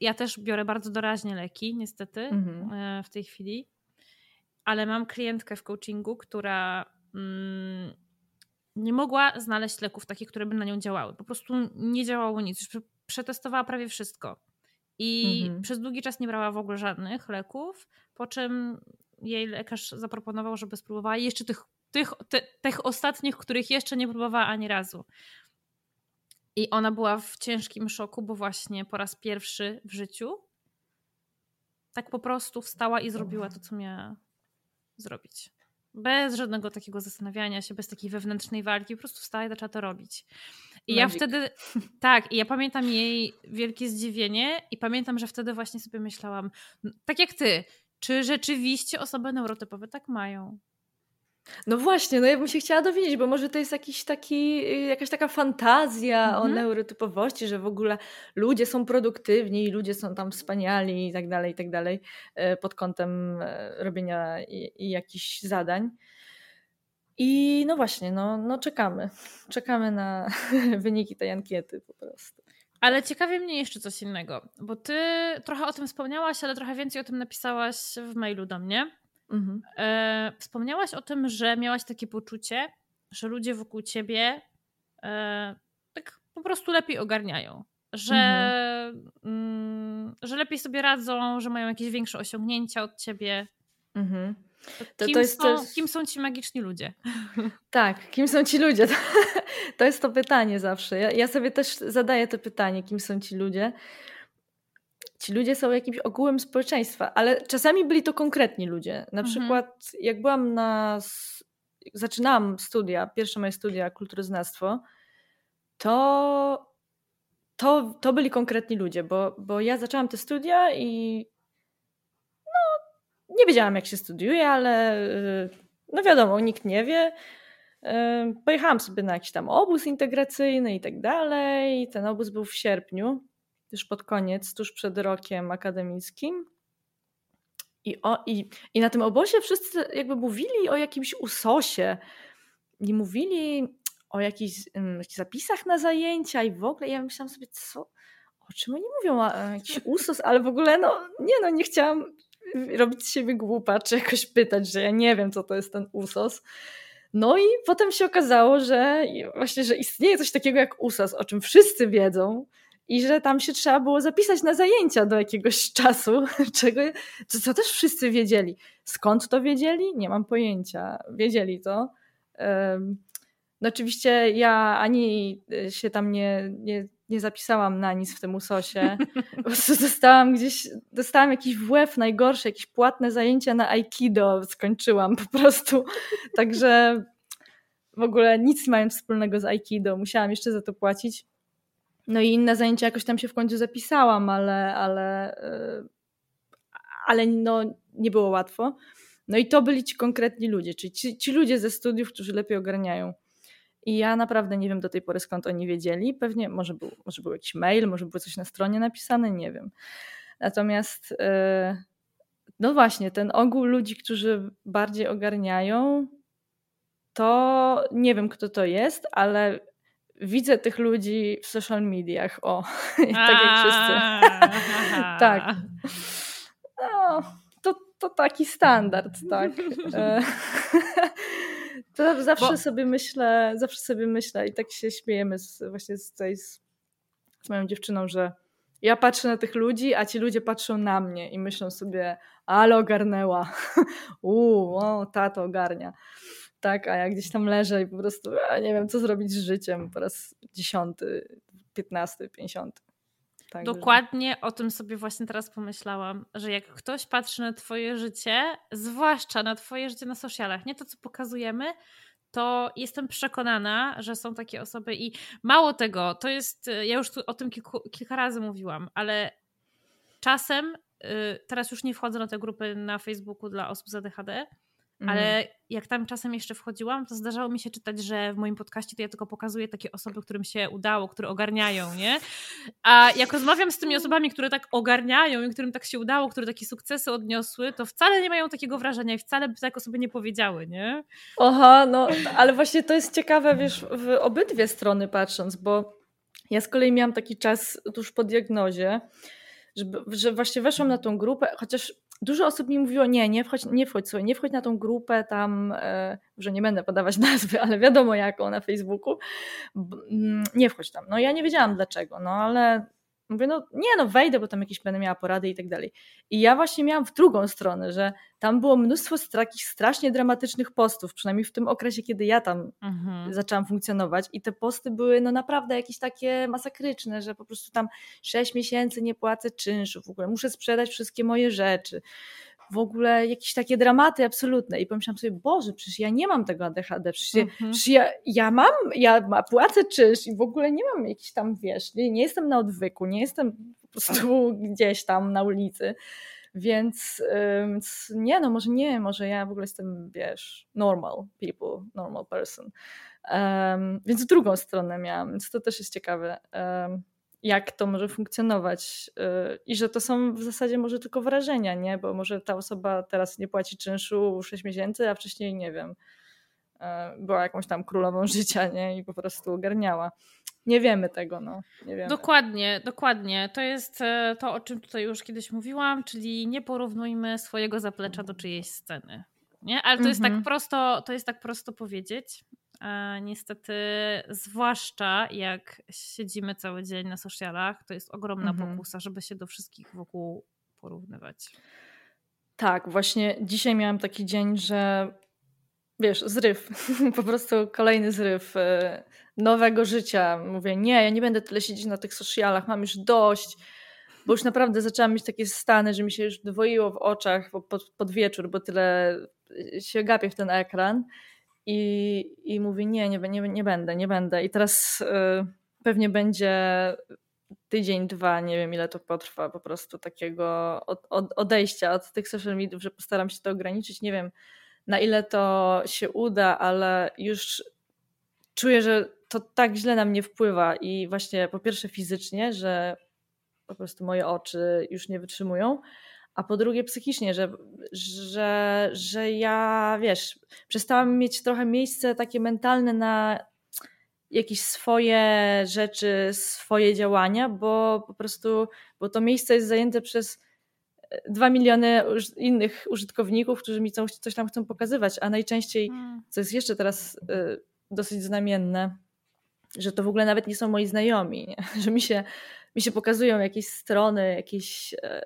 ja też biorę bardzo doraźnie leki, niestety, mm-hmm. w tej chwili ale mam klientkę w coachingu, która mm, nie mogła znaleźć leków takich, które by na nią działały. Po prostu nie działało nic. Przetestowała prawie wszystko. I mhm. przez długi czas nie brała w ogóle żadnych leków, po czym jej lekarz zaproponował, żeby spróbowała jeszcze tych, tych, te, tych ostatnich, których jeszcze nie próbowała ani razu. I ona była w ciężkim szoku, bo właśnie po raz pierwszy w życiu tak po prostu wstała i zrobiła to, co miała zrobić. Bez żadnego takiego zastanawiania się, bez takiej wewnętrznej walki, po prostu wstała i zaczęła to robić. I Magic. ja wtedy, tak, i ja pamiętam jej wielkie zdziwienie i pamiętam, że wtedy właśnie sobie myślałam, tak jak ty, czy rzeczywiście osoby neurotypowe tak mają? No właśnie, no ja bym się chciała dowiedzieć, bo może to jest jakiś taki, y, jakaś taka fantazja mhm. o neurotypowości, że w ogóle ludzie są produktywni, ludzie są tam wspaniali i tak dalej, i tak dalej, e, pod kątem e, robienia i, i jakichś zadań. I no właśnie, no, no czekamy. Czekamy na wyniki tej ankiety po prostu. Ale ciekawie mnie jeszcze coś innego, bo ty trochę o tym wspomniałaś, ale trochę więcej o tym napisałaś w mailu do mnie. Mhm. E, wspomniałaś o tym, że miałaś takie poczucie, że ludzie wokół ciebie e, tak po prostu lepiej ogarniają. Że, mhm. mm, że lepiej sobie radzą, że mają jakieś większe osiągnięcia od ciebie. Mhm. To, kim, to jest, są, kim są ci magiczni ludzie? Tak, kim są ci ludzie? To, to jest to pytanie zawsze. Ja, ja, sobie też zadaję to pytanie, kim są ci ludzie ci ludzie są jakimś ogółem społeczeństwa, ale czasami byli to konkretni ludzie. Na mhm. przykład jak byłam na... zaczynałam studia, pierwsze moje studia kulturoznawstwo, to to, to byli konkretni ludzie, bo, bo ja zaczęłam te studia i no, nie wiedziałam jak się studiuje, ale no wiadomo, nikt nie wie. Pojechałam sobie na jakiś tam obóz integracyjny i tak dalej. Ten obóz był w sierpniu już pod koniec, tuż przed rokiem akademickim. I, o, i, I na tym obozie wszyscy jakby mówili o jakimś usosie. Nie mówili o jakichś, um, zapisach na zajęcia i w ogóle ja myślałam sobie, co, o czym oni mówią, a, jakiś usos, ale w ogóle no nie no, nie chciałam robić z siebie głupa, czy jakoś pytać, że ja nie wiem, co to jest ten usos. No i potem się okazało, że właśnie, że istnieje coś takiego jak USAS, o czym wszyscy wiedzą i że tam się trzeba było zapisać na zajęcia do jakiegoś czasu, czego, co, też wszyscy wiedzieli. Skąd to wiedzieli? Nie mam pojęcia. Wiedzieli to. No oczywiście ja ani się tam nie, nie, nie zapisałam na nic w tym usosie. Po prostu dostałam gdzieś, dostałam jakiś WF najgorsze, jakieś płatne zajęcia na Aikido skończyłam po prostu. Także w ogóle nic nie mają wspólnego z Aikido. Musiałam jeszcze za to płacić. No i inne zajęcia jakoś tam się w końcu zapisałam, ale, ale, e, ale no, nie było łatwo. No i to byli ci konkretni ludzie, czyli ci, ci ludzie ze studiów, którzy lepiej ogarniają. I ja naprawdę nie wiem do tej pory skąd oni wiedzieli. Pewnie może był, może był jakiś mail, może było coś na stronie napisane, nie wiem. Natomiast e, no właśnie, ten ogół ludzi, którzy bardziej ogarniają, to nie wiem kto to jest, ale widzę tych ludzi w social mediach. O, tak jak wszyscy. tak. No, to, to taki standard, tak. E, to zawsze Bo... sobie myślę, zawsze sobie myślę i tak się śmiejemy z, właśnie z, tej, z, z moją dziewczyną, że ja patrzę na tych ludzi, a ci ludzie patrzą na mnie i myślą sobie, ale ogarnęła. Uuu, o, tato ogarnia. Tak, a ja gdzieś tam leżę i po prostu nie wiem, co zrobić z życiem po raz dziesiąty, piętnasty, pięćdziesiąty. Dokładnie o tym sobie właśnie teraz pomyślałam, że jak ktoś patrzy na Twoje życie, zwłaszcza na Twoje życie na socialach, nie to co pokazujemy, to jestem przekonana, że są takie osoby i mało tego, to jest, ja już tu o tym kilku, kilka razy mówiłam, ale czasem, y, teraz już nie wchodzę na te grupy na Facebooku dla osób z ADHD, ale mhm. jak tam czasem jeszcze wchodziłam, to zdarzało mi się czytać, że w moim podcaście to ja tylko pokazuję takie osoby, którym się udało, które ogarniają, nie? A jak rozmawiam z tymi osobami, które tak ogarniają i którym tak się udało, które takie sukcesy odniosły, to wcale nie mają takiego wrażenia i wcale by tak osoby nie powiedziały, nie? Aha, no ale właśnie to jest ciekawe, wiesz, w obydwie strony patrząc, bo ja z kolei miałam taki czas tuż po diagnozie, że, że właśnie weszłam na tą grupę, chociaż dużo osób mi mówiło, nie, nie wchodź, nie wchodź, słuchaj, nie wchodź na tą grupę tam, e, że nie będę podawać nazwy, ale wiadomo jaką na Facebooku, mm, nie wchodź tam. No ja nie wiedziałam dlaczego, no ale Mówię, no nie, no wejdę, bo tam jakieś będę miała porady i tak dalej. I ja właśnie miałam w drugą stronę, że tam było mnóstwo takich strasznie dramatycznych postów, przynajmniej w tym okresie, kiedy ja tam mhm. zaczęłam funkcjonować. I te posty były no naprawdę jakieś takie masakryczne, że po prostu tam sześć miesięcy nie płacę czynszu, w ogóle muszę sprzedać wszystkie moje rzeczy w ogóle jakieś takie dramaty absolutne. I pomyślałam sobie, Boże, przecież ja nie mam tego ADHD, przecież, ja, mhm. przecież ja, ja mam, ja płacę czynsz i w ogóle nie mam jakichś tam, wiesz, nie, nie jestem na odwyku, nie jestem po prostu gdzieś tam na ulicy. Więc nie, no może nie, może ja w ogóle jestem, wiesz, normal people, normal person. Um, więc w drugą stronę miałam, więc to też jest ciekawe. Um, jak to może funkcjonować y, i że to są w zasadzie może tylko wrażenia, nie? Bo może ta osoba teraz nie płaci czynszu 6 miesięcy, a wcześniej nie wiem, y, była jakąś tam królową życia, nie? I po prostu ogarniała. Nie wiemy tego, no. Nie wiemy. Dokładnie, dokładnie. To jest e, to, o czym tutaj już kiedyś mówiłam, czyli nie porównujmy swojego zaplecza do czyjejś sceny. Nie? Ale to jest tak mhm. prosto, to jest tak prosto powiedzieć. Niestety, zwłaszcza jak siedzimy cały dzień na socialach, to jest ogromna mhm. pokusa, żeby się do wszystkich wokół porównywać. Tak, właśnie dzisiaj miałam taki dzień, że wiesz, zryw, po prostu kolejny zryw e, nowego życia. Mówię, nie, ja nie będę tyle siedzieć na tych socialach, mam już dość, bo już naprawdę zaczęłam mieć takie stany, że mi się już dwoiło w oczach pod, pod wieczór, bo tyle się gapię w ten ekran i, i mówi nie, nie, nie, nie będę, nie będę. I teraz y, pewnie będzie tydzień, dwa, nie wiem ile to potrwa, po prostu takiego od, od, odejścia od tych social mediów, że postaram się to ograniczyć. Nie wiem na ile to się uda, ale już czuję, że to tak źle na mnie wpływa i właśnie po pierwsze fizycznie, że po prostu moje oczy już nie wytrzymują, a po drugie psychicznie, że, że, że ja, wiesz, przestałam mieć trochę miejsce takie mentalne na jakieś swoje rzeczy, swoje działania, bo po prostu, bo to miejsce jest zajęte przez e, dwa miliony innych użytkowników, którzy mi coś, coś tam chcą pokazywać, a najczęściej, hmm. co jest jeszcze teraz y, dosyć znamienne, że to w ogóle nawet nie są moi znajomi, nie? że mi się, mi się pokazują jakieś strony, jakieś, e,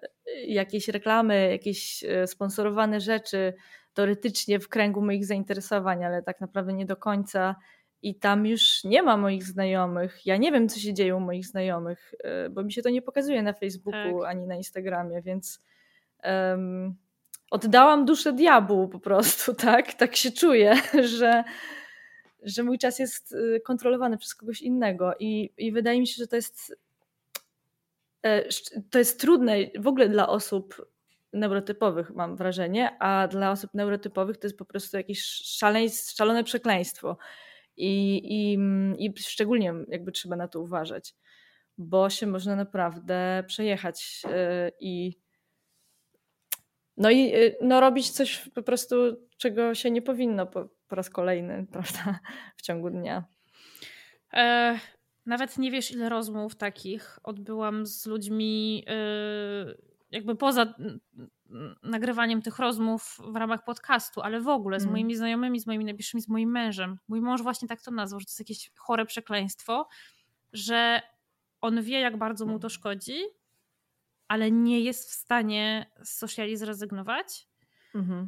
jakieś reklamy, jakieś e, sponsorowane rzeczy, teoretycznie w kręgu moich zainteresowań, ale tak naprawdę nie do końca. I tam już nie ma moich znajomych. Ja nie wiem, co się dzieje u moich znajomych, e, bo mi się to nie pokazuje na Facebooku tak. ani na Instagramie, więc um, oddałam duszę diabłu po prostu, tak? Tak się czuję, że, że mój czas jest kontrolowany przez kogoś innego i, i wydaje mi się, że to jest to jest trudne w ogóle dla osób neurotypowych, mam wrażenie, a dla osób neurotypowych to jest po prostu jakieś szalone przekleństwo. I, i, I szczególnie jakby trzeba na to uważać, bo się można naprawdę przejechać y, i no i y, no, robić coś po prostu, czego się nie powinno po, po raz kolejny, prawda, w ciągu dnia. Nawet nie wiesz, ile rozmów takich odbyłam z ludźmi, y, jakby poza nagrywaniem tych rozmów w ramach podcastu, ale w ogóle z mm. moimi znajomymi, z moimi najbliższymi, z moim mężem. Mój mąż właśnie tak to nazwał, że to jest jakieś chore przekleństwo, że on wie, jak bardzo mu to szkodzi, ale nie jest w stanie z sociali zrezygnować. Mm-hmm.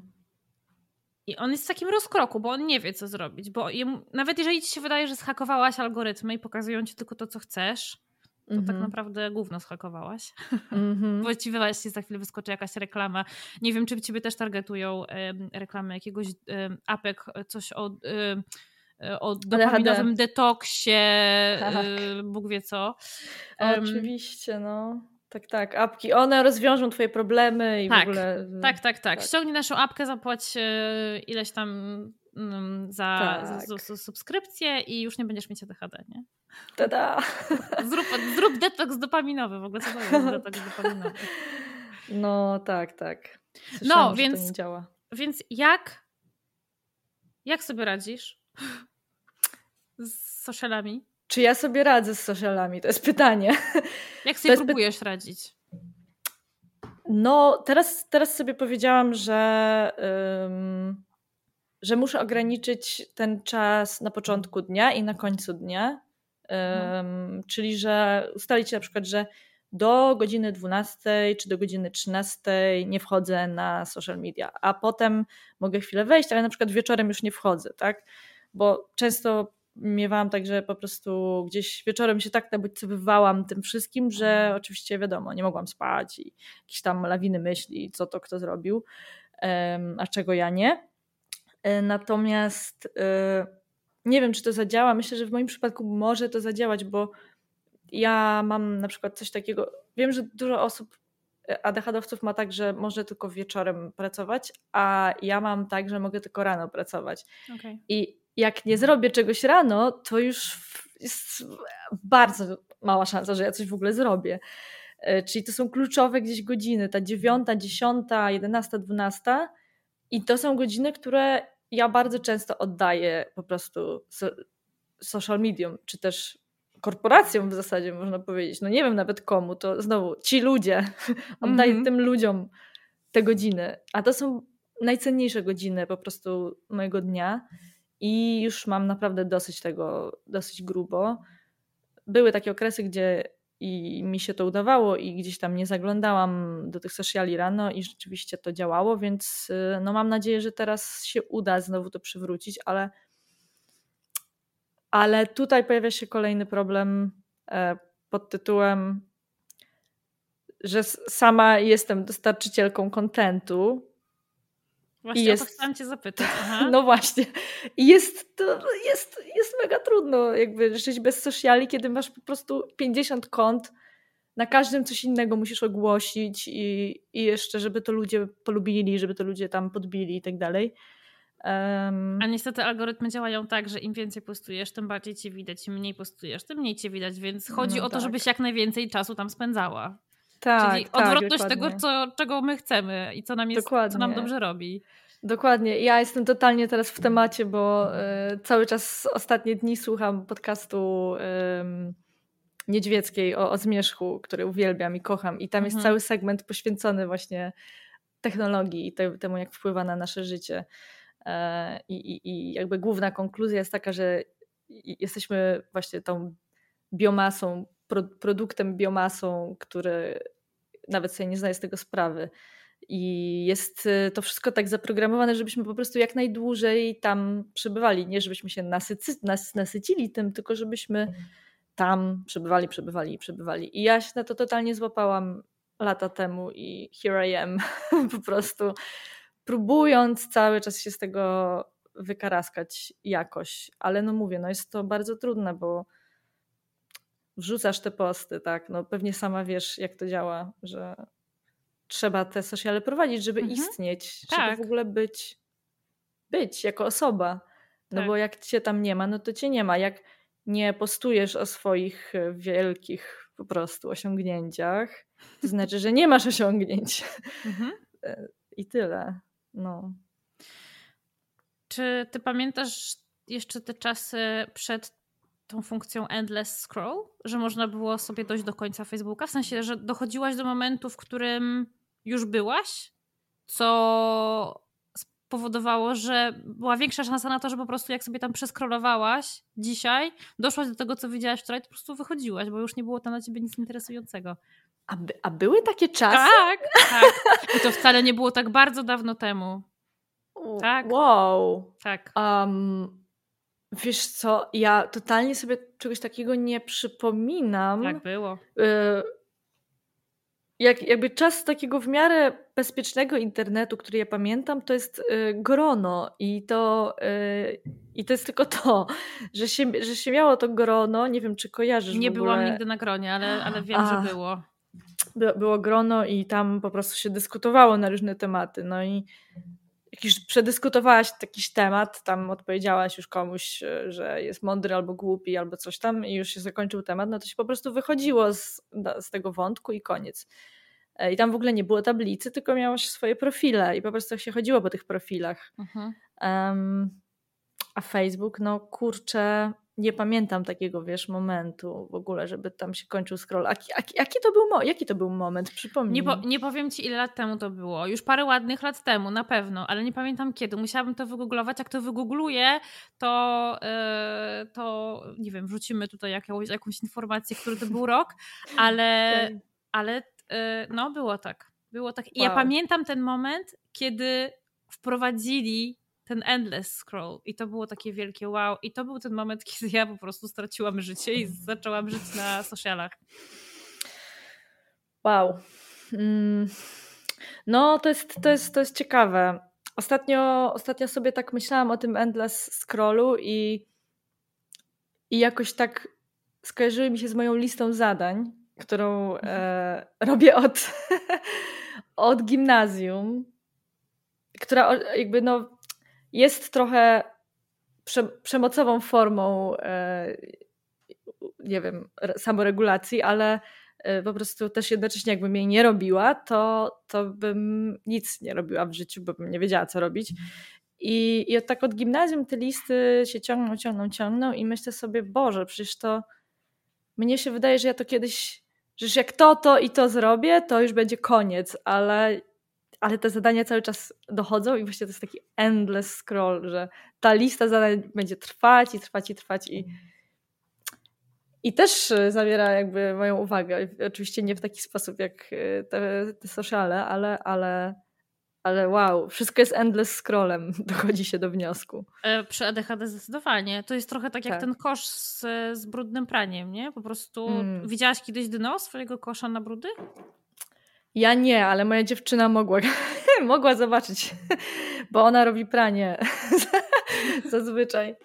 I on jest w takim rozkroku, bo on nie wie, co zrobić. Bo jemu, nawet jeżeli ci się wydaje, że zhakowałaś algorytmy i pokazują ci tylko to, co chcesz, to mm -hmm. tak mhm. naprawdę gówno schakowałaś. Mm -hmm. Właściwie właśnie za chwilę wyskoczy jakaś reklama. Nie wiem, czy ciebie też targetują reklamy jakiegoś apek, coś o, o dopaminowym detoksie, tak. Bóg wie co. Oczywiście, no. Tak, tak, apki. One rozwiążą twoje problemy i tak, w ogóle. Tak, tak, tak, tak. Ściągnij naszą apkę, zapłać ileś tam mm, za, tak. za, za, subskrypcję i już nie będziesz mieć ADHD, nie? Tada! Zrób, zrób detoks dopaminowy, w ogóle co to jest detoks dopaminowy? No tak, tak. Słyszałam, no, więc. Więc jak, jak sobie radzisz z socialami? Czy ja sobie radzę z socialami? To jest pytanie. Jak sobie próbujesz py... radzić? No, teraz, teraz sobie powiedziałam, że, że muszę ograniczyć ten czas na początku dnia i na końcu dnia. Um, czyli, że ustalić na przykład, że do godziny 12 czy do godziny 13 nie wchodzę na social media, a potem mogę chwilę wejść, ale na przykład wieczorem już nie wchodzę, tak? Bo często miewałam tak, że po prostu gdzieś wieczorem się tak nabodźcowywałam tym wszystkim, że mhm. oczywiście wiadomo, nie mogłam spać i jakieś tam lawiny myśli, co to kto zrobił, a czego ja nie. E, natomiast e, nie wiem, czy to zadziała. Myślę, że w moim przypadku może to zadziałać, bo ja mam na przykład coś takiego. Wiem, że dużo osób, e, ADHD-owców ma tak, że może tylko wieczorem pracować, a ja mam tak, że mogę tylko rano pracować. Okay. I jak nie zrobię czegoś rano, to już jest bardzo mała szansa, że ja coś w ogóle zrobię. E, czyli to są kluczowe gdzieś godziny, ta dziewiąta, dziesiąta, jedenasta, dwunasta i to są godziny, które ja bardzo często oddaję po prostu social medium, czy też korporacjom w zasadzie można powiedzieć. No nie wiem nawet komu, to znowu ci ludzie, oddaję mm -hmm. tym ludziom te godziny, a to są najcenniejsze godziny po prostu mojego dnia i już mam naprawdę dosyć tego, dosyć grubo. Były takie okresy, gdzie i mi się to udawało i gdzieś tam nie zaglądałam do tych sociali rano i rzeczywiście to działało, więc y, no mam nadzieję, że teraz się uda znowu to przywrócić, ale ale tutaj pojawia się kolejny problem e, pod tytułem, że sama jestem dostarczycielką kontentu Właśnie jest, o to chciałam cię zapytać. Aha. No właśnie. I jest, to jest, jest mega trudno jakby żyć bez sociali, kiedy masz po prostu 50 kont, na każdym coś innego musisz ogłosić i, i jeszcze, żeby to ludzie polubili, żeby to ludzie tam podbili i tak dalej. Um, A niestety algorytmy działają tak, że im więcej postujesz, tym bardziej cię widać, im mniej postujesz, tym mniej cię widać, więc chodzi no o to, tak. żebyś jak najwięcej czasu tam spędzała. Tak, Czyli tak, odwrotność tego, co, czego my chcemy i co nam, jest, co nam dobrze robi. Dokładnie. Ja jestem totalnie teraz w temacie, bo y, cały czas ostatnie dni słucham podcastu y, Niedźwieckiej o, o zmierzchu, który uwielbiam i kocham. I tam mhm. jest cały segment poświęcony właśnie technologii i te, temu, jak wpływa na nasze życie. E, I, i, I jakby główna konkluzja jest taka, że jesteśmy właśnie tą biomasą, pro, produktem biomasą, który nawet sobie nie zdaje z tego sprawy. I jest y, to wszystko tak zaprogramowane, żebyśmy po prostu jak najdłużej tam przebywali. Nie żebyśmy się nasycy, nas, nasycili tym, tylko żebyśmy tam przebywali, przebywali i przebywali. I ja się na to totalnie złapałam lata temu i here I am. po prostu próbując cały czas się z tego wykaraskać jakoś. Ale no mówię, no jest to bardzo trudne, bo wrzucasz te posty, tak? No pewnie sama wiesz, jak to działa, że trzeba te sociale prowadzić, żeby mhm. istnieć, tak. żeby w ogóle być, być jako osoba. No tak. bo jak cię tam nie ma, no to cię nie ma. Jak nie postujesz o swoich e, wielkich po prostu osiągnięciach, to znaczy, że nie masz osiągnięć. Mhm. E, I tyle. No. Czy ty pamiętasz jeszcze te czasy przed tą funkcją endless scroll, że można było sobie dojść do końca Facebooka? W sensie, że dochodziłaś do momentu, w którym już byłaś, co spowodowało, że była większa szansa na to, że po prostu jak sobie tam przeskrolowałaś dzisiaj, doszłaś do tego, co widziałaś wczoraj, to po prostu wychodziłaś, bo już nie było tam na ciebie nic interesującego. A, by, a były takie czasy? Tak, tak. I to wcale nie było tak bardzo dawno temu. Tak. Wow. Tak. Um, wiesz co, ja totalnie sobie czegoś takiego nie przypominam. Tak było. Y jak, jakby czas takiego w miarę bezpiecznego internetu, który ja pamiętam, to jest y, grono i to, y, i to jest tylko to, że się, że się miało to grono, nie wiem czy kojarzysz Nie byłam nigdy na gronie, ale, ale wiem, że było. By, było grono i tam po prostu się dyskutowało na różne tematy, no i jak już przedyskutowałaś jakiś temat, tam odpowiedziałaś już komuś, e, że jest mądry albo głupi, albo coś tam i już się zakończył temat, no to się po prostu wychodziło z, z tego wątku i koniec. E, I tam w ogóle nie było tablicy, tylko miałaś swoje profile i po prostu się chodziło po tych profilach. Mhm. Um, a Facebook, no kurczę, nie pamiętam takiego, wiesz, momentu w ogóle, żeby tam się kończył scroll. A, a, jaki, to był, jaki to był moment? Przypomnij. Nie, po, nie powiem ci, ile lat temu to było. Już parę ładnych lat temu, na pewno, ale nie pamiętam kiedy. Musiałabym to wygooglować. Jak to wygoogluję, to, yy, to nie wiem, wrzucimy tutaj jakąś, jakąś informację, który to był rok, ale, ale yy, no, było tak. Było tak. I wow. ja pamiętam ten moment, kiedy wprowadzili ten endless scroll i to było takie wielkie wow i to był ten moment, kiedy ja po prostu straciłam życie i zaczęłam żyć na socialach. Wow. Mm. No, to jest, to, jest, to jest ciekawe. Ostatnio, ostatnio sobie tak myślałam o tym endless scrollu i, i jakoś tak skojarzyły mi się z moją listą zadań, którą e, robię od, od gimnazjum, która jakby no jest trochę prze, przemocową formą, e, nie wiem, samoregulacji, ale e, po prostu też jednocześnie jakbym jej nie robiła, to, to bym nic nie robiła w życiu, bo bym nie wiedziała, co robić. I, I tak od gimnazjum te listy się ciągną, ciągną, ciągną i myślę sobie, Boże, przecież to mnie się wydaje, że ja to kiedyś, że jak to, to i to zrobię, to już będzie koniec, ale ale te zadania cały czas dochodzą i właśnie to jest taki endless scroll, że ta lista zadań będzie trwać i trwać i trwać i, i też e, zabiera jakby moją uwagę. Oczywiście nie w taki sposób jak e, te, te sociale, ale, ale, ale wow, wszystko jest endless scrollem, dochodzi się do wniosku. E, przy ADHD zdecydowanie. To jest trochę tak jak tak. ten kosz z, z brudnym praniem, nie? Po prostu mm. widziałaś kiedyś dno swojego kosza na brudy? Ja nie, ale moja dziewczyna mogła, mogła zobaczyć, bo ona robi pranie zazwyczaj.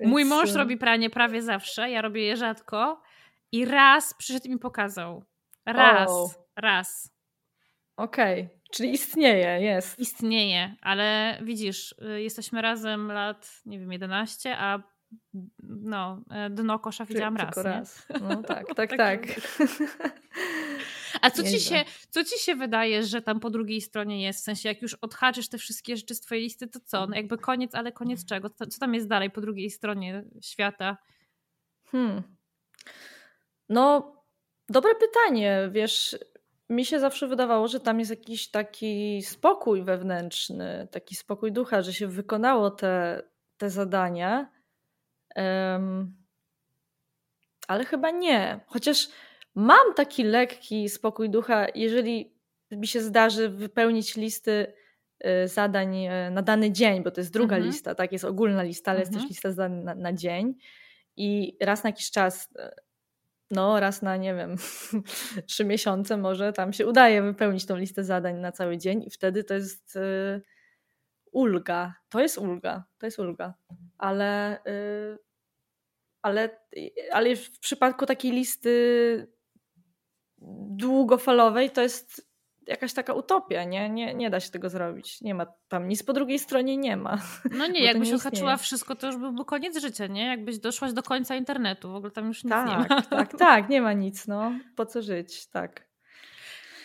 Więc... Mój mąż e, robi pranie prawie zawsze, ja robię je rzadko i raz przyszedł i mi pokazał. Raz, oh. raz. Okej, okay. czyli istnieje, jest. Istnieje, ale widzisz, y, jesteśmy razem lat, nie wiem, 11, a no, e, dno kosza widziałam Tylko raz. raz. No tak, tak, tak. tak. A co ci, się, co ci się wydaje, że tam po drugiej stronie jest? W sensie, jak już odhaczysz te wszystkie rzeczy z twojej listy, to co? No jakby koniec, ale koniec czego? Co, co tam jest dalej po drugiej stronie świata? Hmm. No, dobre pytanie. Wiesz, mi się zawsze wydawało, że tam jest jakiś taki spokój wewnętrzny, taki spokój ducha, że się wykonało te, te zadania. Um, ale chyba nie. Chociaż mam taki lekki spokój ducha, jeżeli mi się zdarzy wypełnić listy y, zadań y, na dany dzień, bo to jest druga mhm. lista, tak? Jest ogólna lista, ale mhm. jest też lista zadań na, na dzień. I raz na jakiś czas y, no raz na, nie wiem, trzy miesiące może tam się udaje wypełnić tą listę zadań na cały dzień i wtedy to jest y, ulga. To jest ulga, to jest ulga. Ale, y, ale, ale w przypadku takiej listy długofalowej to jest jakaś taka utopia, nie? nie? Nie da się tego zrobić. Nie ma tam nic po drugiej stronie nie ma. No nie, jakbyś ohaczyła wszystko, to już byłby koniec życia, nie? Jakbyś doszłaś do końca internetu, w ogóle tam już nic tak, nie ma. Tak, tak, tak, nie ma nic, no. Po co żyć, tak.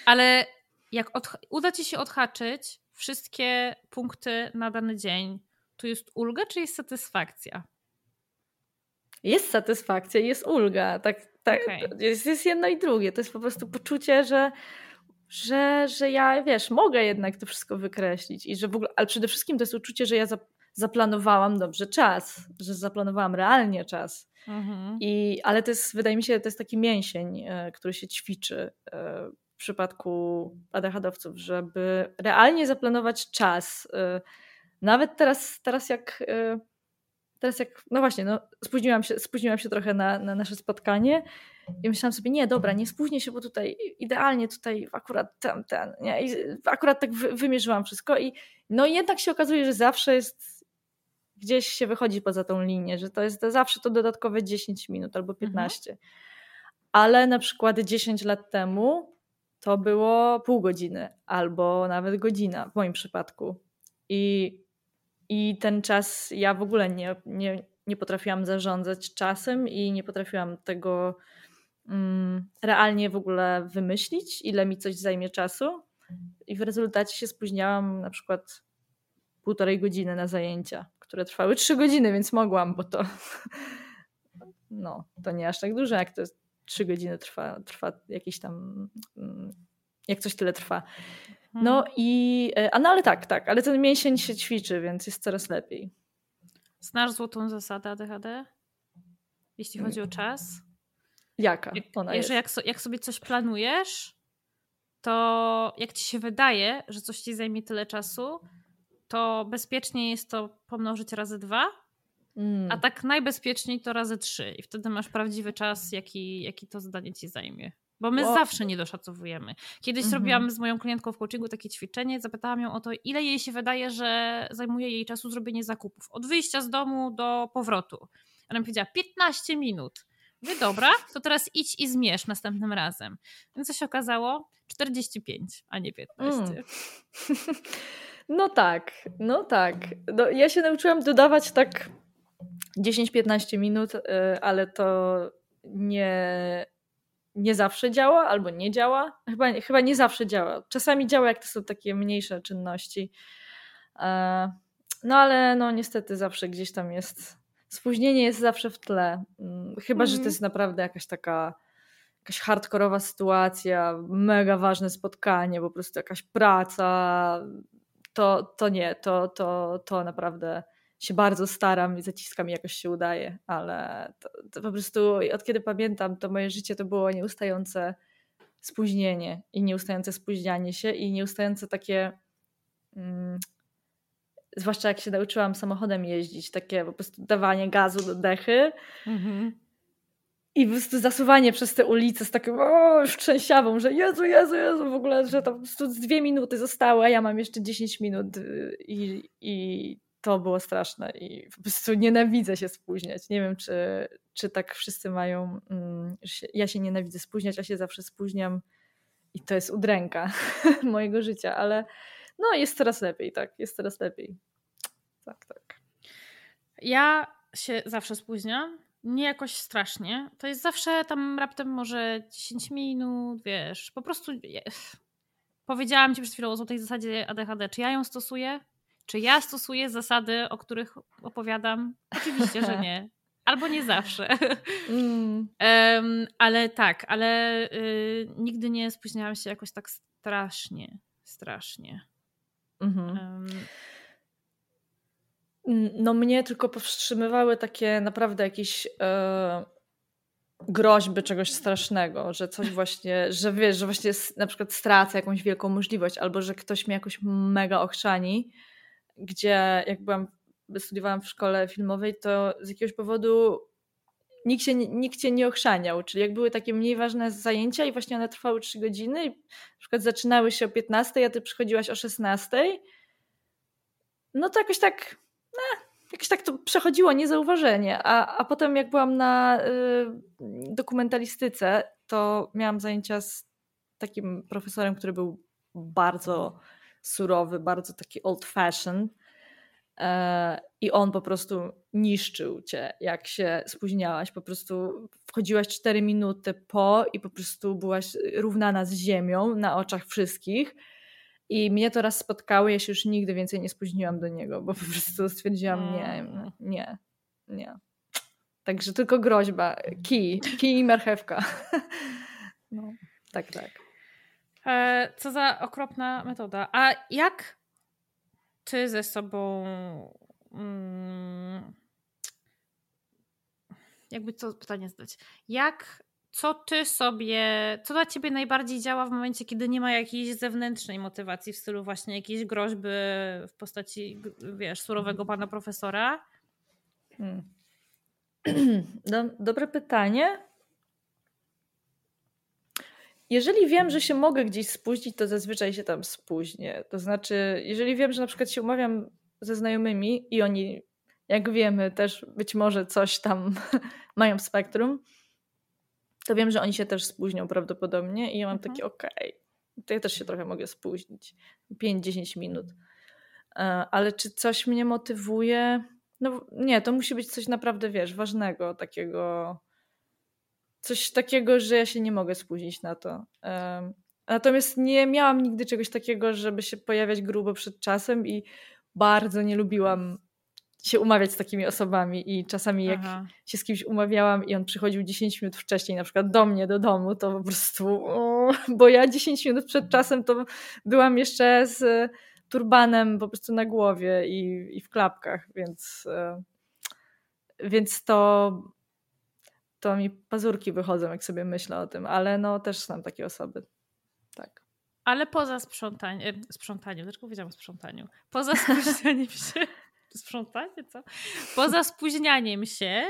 Ale jak uda ci się odhaczyć wszystkie punkty na dany dzień, to jest ulga, czy jest satysfakcja? Jest satysfakcja, jest ulga. Tak, tak, okay. jest, jest jedno i drugie. To jest po prostu poczucie, że że, że ja, wiesz, mogę jednak to wszystko wykreślić i że w ogóle, ale przede wszystkim to jest uczucie, że ja zaplanowałam dobrze czas, że zaplanowałam realnie czas. Mhm. I, ale to jest, wydaje mi się, to jest taki mięsień, e, który się ćwiczy e, w przypadku ADHD-owców, żeby realnie zaplanować czas. E, nawet teraz, teraz jak teraz jak, no właśnie, no, spóźniłam, się, spóźniłam się trochę na, na nasze spotkanie i myślałam sobie, nie, dobra, nie spóźnię się, bo tutaj idealnie tutaj akurat ten, ten, nie? I akurat tak wy, wymierzyłam wszystko i no i jednak się okazuje, że zawsze jest gdzieś się wychodzi poza tą linię, że to jest zawsze to dodatkowe 10 minut albo 15. Mhm. Ale na przykład 10 lat temu to było pół godziny albo nawet godzina w moim przypadku. I i ten czas ja w ogóle nie, nie, nie potrafiłam zarządzać czasem i nie potrafiłam tego um, realnie w ogóle wymyślić, ile mi coś zajmie czasu. I w rezultacie się spóźniałam na przykład półtorej godziny na zajęcia, które trwały trzy godziny, więc mogłam, bo to no, to nie aż tak dużo, jak to trzy godziny trwa, trwa jakiś tam, mm, jak coś tyle trwa. No mhm. i, e, a no ale tak, tak, ale ten mięsień się ćwiczy, więc jest coraz lepiej. Znasz złotą zasadę ADHD? Jeśli chodzi o czas? Jaka ona jest? Jak, jak sobie coś planujesz, to jak ci się wydaje, że coś ci zajmie tyle czasu, to bezpiecznie jest to pomnożyć razy dwa, mm. a tak najbezpieczniej to razy trzy. I wtedy masz prawdziwy czas, jaki, jaki to zadanie ci zajmie. Bo my zawsze nie doszacowujemy. Kiedyś mhm. zrobiłam z moją klientką w coachingu takie ćwiczenie, zapytałam ją o to, ile jej się wydaje, że zajmuje jej czasu zrobienie zakupów. Od wyjścia z domu do powrotu. Ona mi powiedziała 15 minut. Mówię, dobra, to teraz idź i zmierz następnym razem. Więc co się okazało? 45, a nie 15. Mm. No tak, no tak. No, ja się nauczyłam dodawać tak 10-15 minut, y, ale to nie nie zawsze działa albo nie działa. Chyba, chyba nie zawsze działa. Czasami działa, jak to są takie mniejsze czynności. E, no ale no niestety zawsze gdzieś tam jest. Spóźnienie jest zawsze w tle. Mm, chyba, mm. że to mhm. jest naprawdę jakaś taka jakaś hardkorowa sytuacja, mega ważne spotkanie, po prostu jakaś praca. To, to nie, to, to, to naprawdę się bardzo staram i zaciskam i jakoś się udaje, ale to, to po prostu od kiedy pamiętam, to moje życie to było nieustające spóźnienie i nieustające spóźnianie się i nieustające takie mm, zwłaszcza jak się nauczyłam samochodem jeździć, takie po prostu dawanie gazu do dechy mhm. i po prostu zasuwanie przez te ulice z taką o, trzęsiawą, że Jezu, Jezu, Jezu, w ogóle, że to po prostu dwie minuty zostały, a ja mam jeszcze 10 minut y, i, i to było straszne i po prostu nienawidzę się spóźniać. Nie wiem, czy, czy tak wszyscy mają. Mm, ja się nienawidzę spóźniać, a się zawsze spóźniam i to jest udręka mojego życia, ale no jest coraz lepiej, tak, jest coraz lepiej. Tak, tak. Ja się zawsze spóźniam. nie jakoś strasznie. To jest zawsze tam raptem może 10 minut, wiesz, po prostu powiedziałam ci przed chwilą o tej zasadzie ADHD. Czy ja ją stosuję? Czy ja stosuję zasady, o których opowiadam? Oczywiście, że nie. Albo nie zawsze. Mm. um, ale tak, ale y, nigdy nie spóźniałam się jakoś tak strasznie, strasznie. Mhm. Um, no mnie tylko powstrzymywały takie naprawdę jakieś e, groźby czegoś strasznego, że coś właśnie, że wiesz, że właśnie na przykład stracę jakąś wielką możliwość, albo że ktoś mnie jakoś mega ochrzani, gdzie jak byłam, studiowałam w szkole filmowej, to z jakiegoś powodu nikt, się, nikt cię nie ochrzaniał, czyli jak były takie mniej ważne zajęcia i właśnie one trwały 3 godziny i na przykład zaczynały się o 15, a ty przychodziłaś o 16, no to jakoś tak no, jakoś tak to przechodziło niezauważenie. A, a potem jak byłam na y, dokumentalistyce, to miałam zajęcia z takim profesorem, który był bardzo surowy, bardzo taki old fashioned. E, I on po prostu niszczył cię, jak się spóźniałaś. Po prostu wchodziłaś 4 minuty po i po prostu byłaś równana z ziemią na oczach wszystkich i mnie to raz spotkało, ja się już nigdy więcej nie spóźniłam do niego, bo po prostu stwierdziłam, nie, mm. nie, nie. Także tylko groźba, kij, kij i marchewka. No, tak, tak. E, co za okropna metoda. A jak ty ze sobą. Mm, jakby co pytanie zadać? Jak co ty sobie, co dla ciebie najbardziej działa w momencie, kiedy nie ma jakiejś zewnętrznej motywacji w stylu właśnie jakiejś groźby w postaci, wiesz, surowego pana profesora? Hmm. dobre pytanie. Jeżeli wiem, że się mogę gdzieś spóźnić, to zazwyczaj się tam spóźnię. To znaczy, jeżeli wiem, że na przykład się umawiam ze znajomymi i oni, jak wiemy, też być może coś tam mają w spektrum, to wiem, że oni się też spóźnią prawdopodobnie i ja mam mhm. takie okej, okay, to ja też się trochę mogę spóźnić. 5-10 minut. E, ale czy coś mnie motywuje? No nie, to musi być coś naprawdę, wiesz, ważnego, takiego coś takiego, że ja się nie mogę spóźnić na to. Natomiast nie miałam nigdy czegoś takiego, żeby się pojawiać grubo przed czasem i bardzo nie lubiłam się umawiać z takimi osobami i czasami jak Aha. się z kimś umawiałam i on przychodził 10 minut wcześniej na przykład do mnie, do domu, to po prostu bo ja 10 minut przed czasem to byłam jeszcze z turbanem po prostu na głowie i, i w klapkach, więc e, więc to to mi pazurki wychodzą, jak sobie myślę o tym, ale no też znam takie osoby. Tak. Ale poza sprzątaniem, sprzątaniem, dlaczego powiedziałam sprzątaniu? Poza spóźnianiem się sprzątanie, co? Poza spóźnianiem się,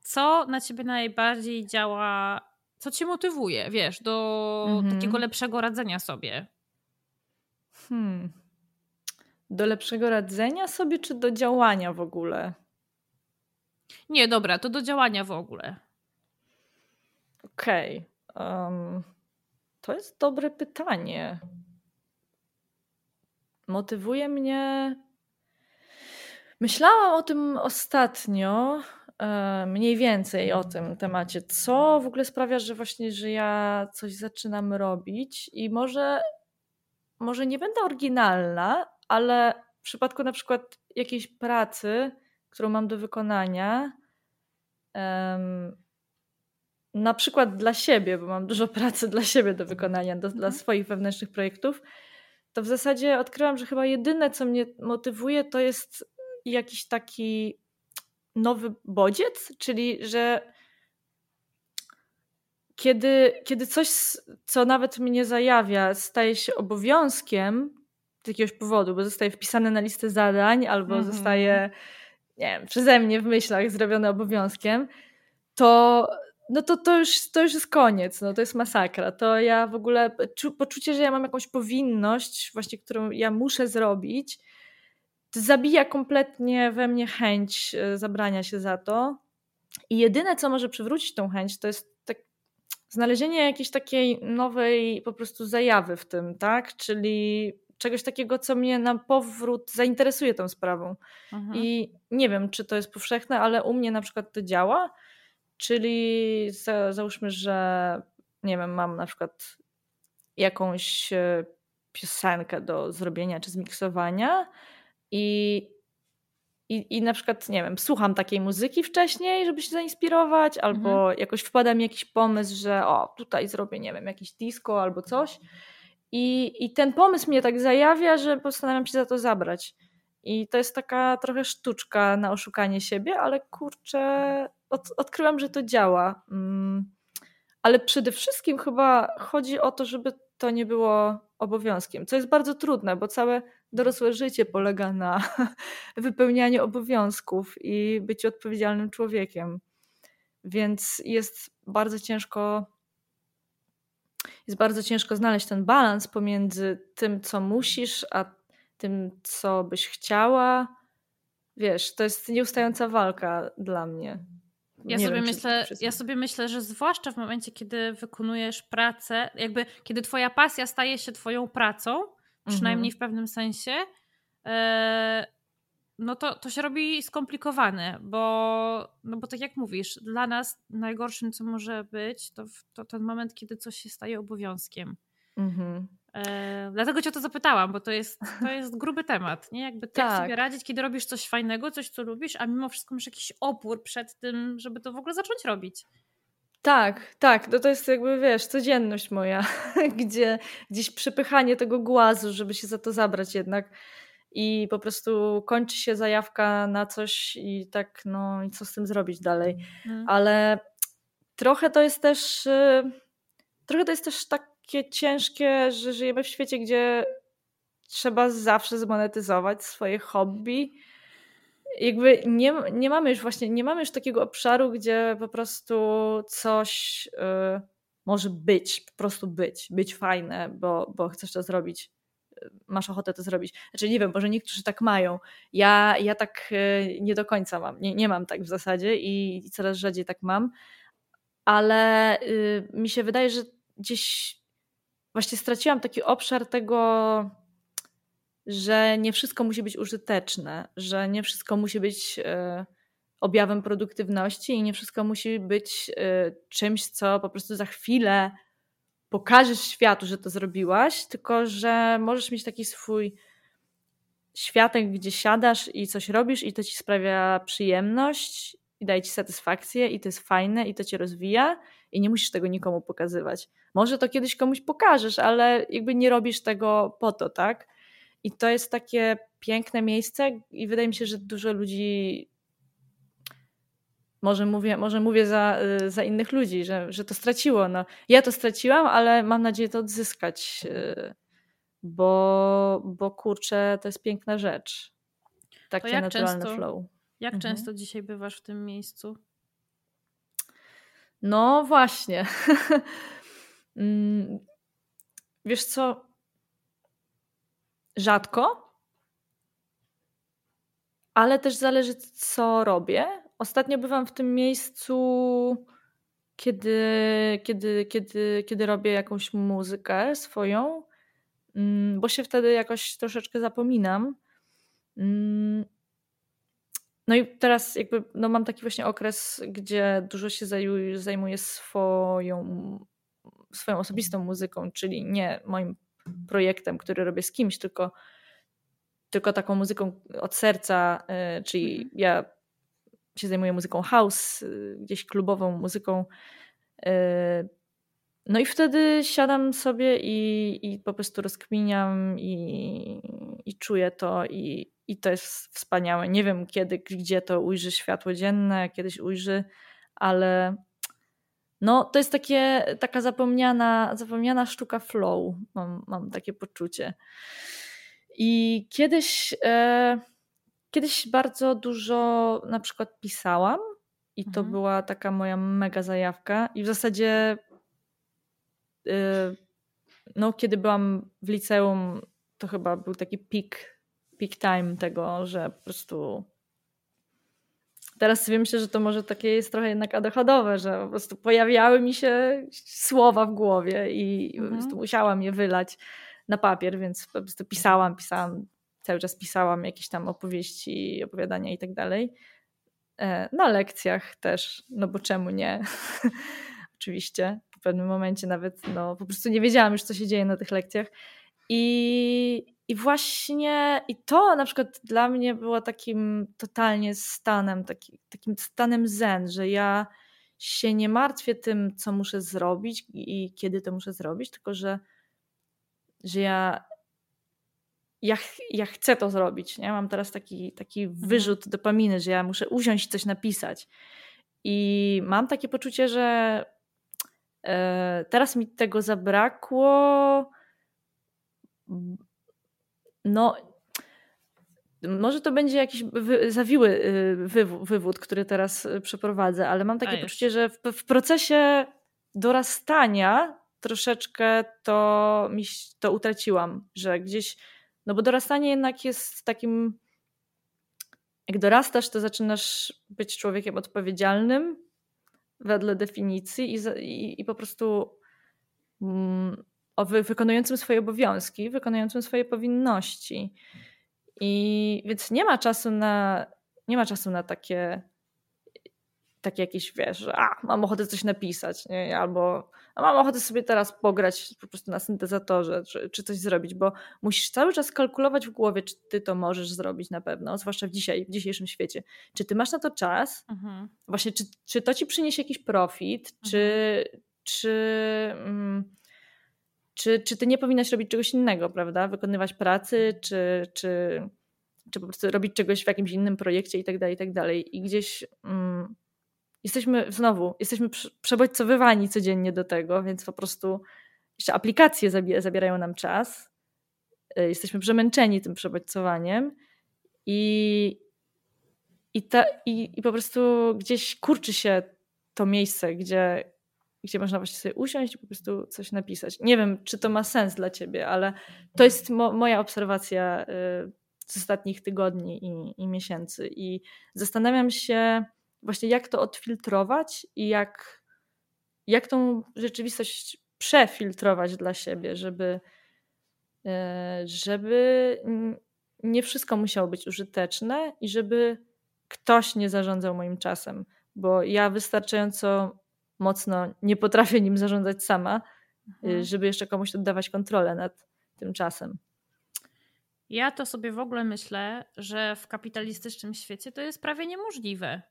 co na ciebie najbardziej działa, co cię motywuje, wiesz, do mhm. takiego lepszego radzenia sobie? Hmm. Do lepszego radzenia sobie, czy do działania w ogóle? Nie, dobra, to do działania w ogóle. Okej. Okay. Um, to jest dobre pytanie. Motywuje mnie Myślałam o tym ostatnio, e, mniej więcej o tym temacie, co w ogóle sprawia, że właśnie, że ja coś zaczynam robić i może, może nie będę oryginalna, ale w przypadku na przykład jakiejś pracy, którą mam do wykonania, na przykład dla siebie, bo mam dużo pracy dla siebie do wykonania, do, dla mhm. swoich wewnętrznych projektów, to w zasadzie odkryłam, że chyba jedyne, co mnie motywuje, to jest jakiś taki nowy bodziec, czyli że kiedy, kiedy coś, co nawet mnie zajawia, staje się obowiązkiem z jakiegoś powodu, bo zostaje wpisane na listę zadań albo mm -hmm. zostaje nie wiem, przeze mnie w myślach zrobione obowiązkiem, to no to, to, już, to już jest koniec, no to jest masakra. To ja w ogóle, poczucie, że ja mam jakąś powinność właśnie, którą ja muszę zrobić, zabija kompletnie we mnie chęć e, zabrania się za to. I jedyne, co może przywrócić tą chęć, to jest tak, znalezienie jakiejś takiej nowej po prostu zajawy w tym, tak? Czyli czegoś takiego, co mnie na powrót zainteresuje tą sprawą. Mhm. I nie wiem, czy to jest powszechne, ale u mnie na przykład to działa. Czyli za, załóżmy, że nie wiem, mam na przykład jakąś e, piosenkę do zrobienia czy zmiksowania i, i, i na przykład, nie wiem, słucham takiej muzyki wcześniej, żeby się zainspirować, albo mhm. jakoś wpada mi jakiś pomysł, że o, tutaj zrobię, nie wiem, jakiś disco albo coś. I, I ten pomysł mnie tak zajawia, że postanawiam się za to zabrać. I to jest taka trochę sztuczka na oszukanie siebie, ale kurczę, od, odkryłam, że to działa. Mm. Ale przede wszystkim chyba chodzi o to, żeby to nie było obowiązkiem, co jest bardzo trudne, bo całe dorosłe życie polega na wypełnianiu obowiązków i byciu odpowiedzialnym człowiekiem. Więc jest bardzo ciężko jest bardzo ciężko znaleźć ten balans pomiędzy tym, co musisz, a tym, co byś chciała. Wiesz, to jest nieustająca walka dla mnie. Ja sobie, wiem, myślę, ja sobie myślę, że zwłaszcza w momencie, kiedy wykonujesz pracę, jakby kiedy twoja pasja staje się twoją pracą, przynajmniej mhm. w pewnym sensie, e, no to, to się robi skomplikowane, bo, no bo tak jak mówisz, dla nas najgorszym, co może być, to, to ten moment, kiedy coś się staje obowiązkiem. Mhm. E, dlatego cię o to zapytałam, bo to jest, to jest gruby temat, nie? Jakby tak, tak sobie radzić, kiedy robisz coś fajnego, coś, co lubisz, a mimo wszystko masz jakiś opór przed tym, żeby to w ogóle zacząć robić. Tak, tak, no to jest jakby, wiesz, codzienność moja, gdzie gdzieś przypychanie tego głazu, żeby się za to zabrać jednak i po prostu kończy się zajawka na coś i tak, no i co z tym zrobić dalej. Mhm. Ale trochę to jest też, y, trochę to jest też takie ciężkie, że żyjemy w świecie, gdzie trzeba zawsze zmonetyzować swoje hobby. Jakby nie, nie mamy już właśnie, nie mamy już takiego obszaru, gdzie po prostu coś y, może być, po prostu być, być fajne, bo, bo chcesz to zrobić masz ochotę to zrobić. Znaczy nie wiem, może niektórzy tak mają. Ja, ja tak e, nie do końca mam. Nie, nie mam tak w zasadzie i coraz rzadziej tak mam. Ale y, mi się wydaje, że gdzieś właśnie straciłam taki obszar tego, że nie wszystko musi być użyteczne, że nie wszystko musi być y, objawem produktywności i nie wszystko musi być y, czymś, co po prostu za chwilę pokażesz światu, że to zrobiłaś, tylko że możesz mieć taki swój światek, gdzie siadasz i coś robisz i to ci sprawia przyjemność i daje ci satysfakcję i to jest fajne i to cię rozwija i nie musisz tego nikomu pokazywać. Może to kiedyś komuś pokażesz, ale jakby nie robisz tego po to, tak? I to jest takie piękne miejsce i wydaje mi się, że dużo ludzi może mówię, może mówię za, y, za innych ludzi, że, że to straciło. No, ja to straciłam, ale mam nadzieję to odzyskać, y, bo, bo kurczę, to jest piękna rzecz. Takie naturalne często, flow. Jak mhm. często dzisiaj bywasz w tym miejscu? No właśnie. Mm, wiesz co? Rzadko, ale też zależy, co robię Ostatnio bywam w tym miejscu, kiedy, kiedy, kiedy, kiedy robię jakąś muzykę swoją, mm, bo się wtedy jakoś troszeczkę zapominam. Mm. No i teraz jakby no mam taki właśnie okres, gdzie dużo się zajmuję swoją, swoją osobistą muzyką, czyli nie moim projektem, który robię z kimś, tylko, tylko taką muzyką od serca, y, czyli mhm. ja się zajmuję muzyką house, y, gdzieś klubową muzyką. Y, no i wtedy siadam sobie i, i po prostu rozkminiam i, i czuję to i, i to jest wspaniałe. Nie wiem kiedy, gdzie to ujrzy światło dzienne, kiedyś ujrzy, ale no to jest takie, taka zapomniana, zapomniana sztuka flow, mam, mam takie poczucie. I kiedyś... E, Kiedyś bardzo dużo na przykład pisałam i to mhm. była taka moja mega zajawka i w zasadzie yy, no kiedy byłam w liceum to chyba był taki peak, peak time tego, że po prostu teraz sobie myślę, że to może takie jest trochę jednak ADHDowe, że po prostu pojawiały mi się słowa w głowie i mhm. po prostu musiałam je wylać na papier, więc po prostu pisałam, pisałam, cały czas pisałam jakieś tam opowieści, opowiadania i tak dalej. E, na lekcjach też, no bo czemu nie? Oczywiście. W pewnym momencie nawet no, po prostu nie wiedziałam już, co się dzieje na tych lekcjach. I, I właśnie i to na przykład dla mnie było takim totalnie stanem, taki, takim stanem zen, że ja się nie martwię tym, co muszę zrobić i kiedy to muszę zrobić, tylko że, że ja, ja, ja chcę to zrobić. Nie? Mam teraz taki, taki mhm. wyrzut dopaminy, że ja muszę usiąść coś napisać. I mam takie poczucie, że e, teraz mi tego zabrakło. No, może to będzie jakiś wy, zawiły y, wywód, który teraz y, przeprowadzę, ale mam takie poczucie, że w, w, procesie dorastania troszeczkę to, mi, to utraciłam, że gdzieś, no bo dorastanie jednak jest takim, jak dorastasz, to zaczynasz być człowiekiem odpowiedzialnym wedle definicji i, i, i po prostu mm, wykonującym swoje obowiązki, wykonującym swoje powinności. I więc nie ma czasu na, nie ma czasu na takie, takie jakieś, wiesz, że a, mam ochotę coś napisać, nie? albo a mam ochotę sobie teraz pograć po prostu na syntezatorze, czy, czy coś zrobić, bo musisz cały czas kalkulować w głowie, czy ty to możesz zrobić na pewno, zwłaszcza w, dzisiaj, w dzisiejszym świecie. Czy ty masz na to czas? Mhm. Właśnie, czy, czy to ci przyniesie jakiś profit, mhm. czy, czy mm, czy, czy ty nie powinnaś robić czegoś innego, prawda? Wykonywać pracy, czy, czy, czy po prostu robić czegoś w jakimś innym projekcie i tak dalej, i tak dalej. I gdzieś mm, jesteśmy, znowu, jesteśmy przebodźcowywani codziennie do tego, więc po prostu jeszcze aplikacje zabierają nam czas. Y, jesteśmy przemęczeni tym przebodźcowaniem i, i, ta, i, i po prostu gdzieś kurczy się to miejsce, gdzie, gdzie można właśnie sobie usiąść i po prostu coś napisać. Nie wiem, czy to ma sens dla ciebie, ale to jest mo moja obserwacja y, z ostatnich tygodni i, i, miesięcy. I zastanawiam się właśnie, jak to odfiltrować i jak, jak tą rzeczywistość przefiltrować dla siebie, żeby, y, żeby nie wszystko musiało być użyteczne i żeby ktoś nie zarządzał moim czasem, bo ja wystarczająco mocno nie potrafię nim zarządzać sama, y, mhm. żeby jeszcze komuś oddawać kontrolę nad tym czasem. Ja to sobie w ogóle myślę, że w kapitalistycznym świecie to jest prawie niemożliwe.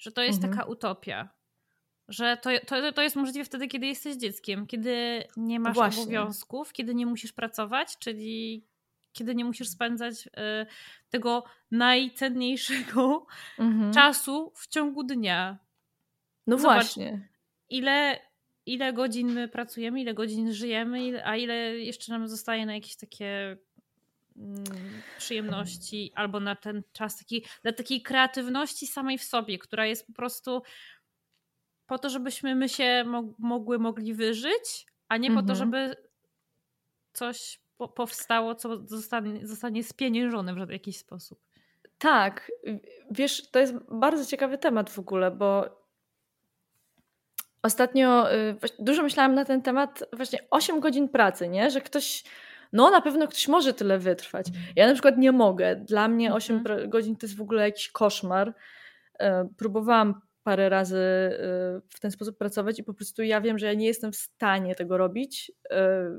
Że to jest mhm. taka utopia. Że to, to, to jest możliwe wtedy, kiedy jesteś dzieckiem, kiedy nie masz Właśnie. obowiązków, kiedy nie musisz pracować, czyli kiedy nie musisz spędzać y, tego najcenniejszego mhm. czasu w ciągu dnia. No Zobacz, właśnie ile, ile godzin my pracujemy, ile godzin żyjemy, a ile jeszcze nam zostaje na jakieś takie przyjemności albo na ten czas taki, dla takiej kreatywności samej w sobie, która jest po prostu po to, żebyśmy my się mogły, mogli wyżyć, a nie mhm. po to, mhm. żeby coś po powstało, co zostanie, zostanie spieniężone w jakiś sposób. Tak, wiesz, to jest bardzo ciekawy temat w ogóle, bo Ostatnio y, dużo myślałam na ten temat, właśnie 8 godzin pracy, nie? Że ktoś, no na pewno ktoś może tyle wytrwać. Ja na przykład nie mogę. Dla mnie 8 mhm. godzin to jest w ogóle jakiś koszmar. E, próbowałam parę razy y, w ten sposób pracować i po prostu ja wiem, że ja nie jestem w stanie tego robić e,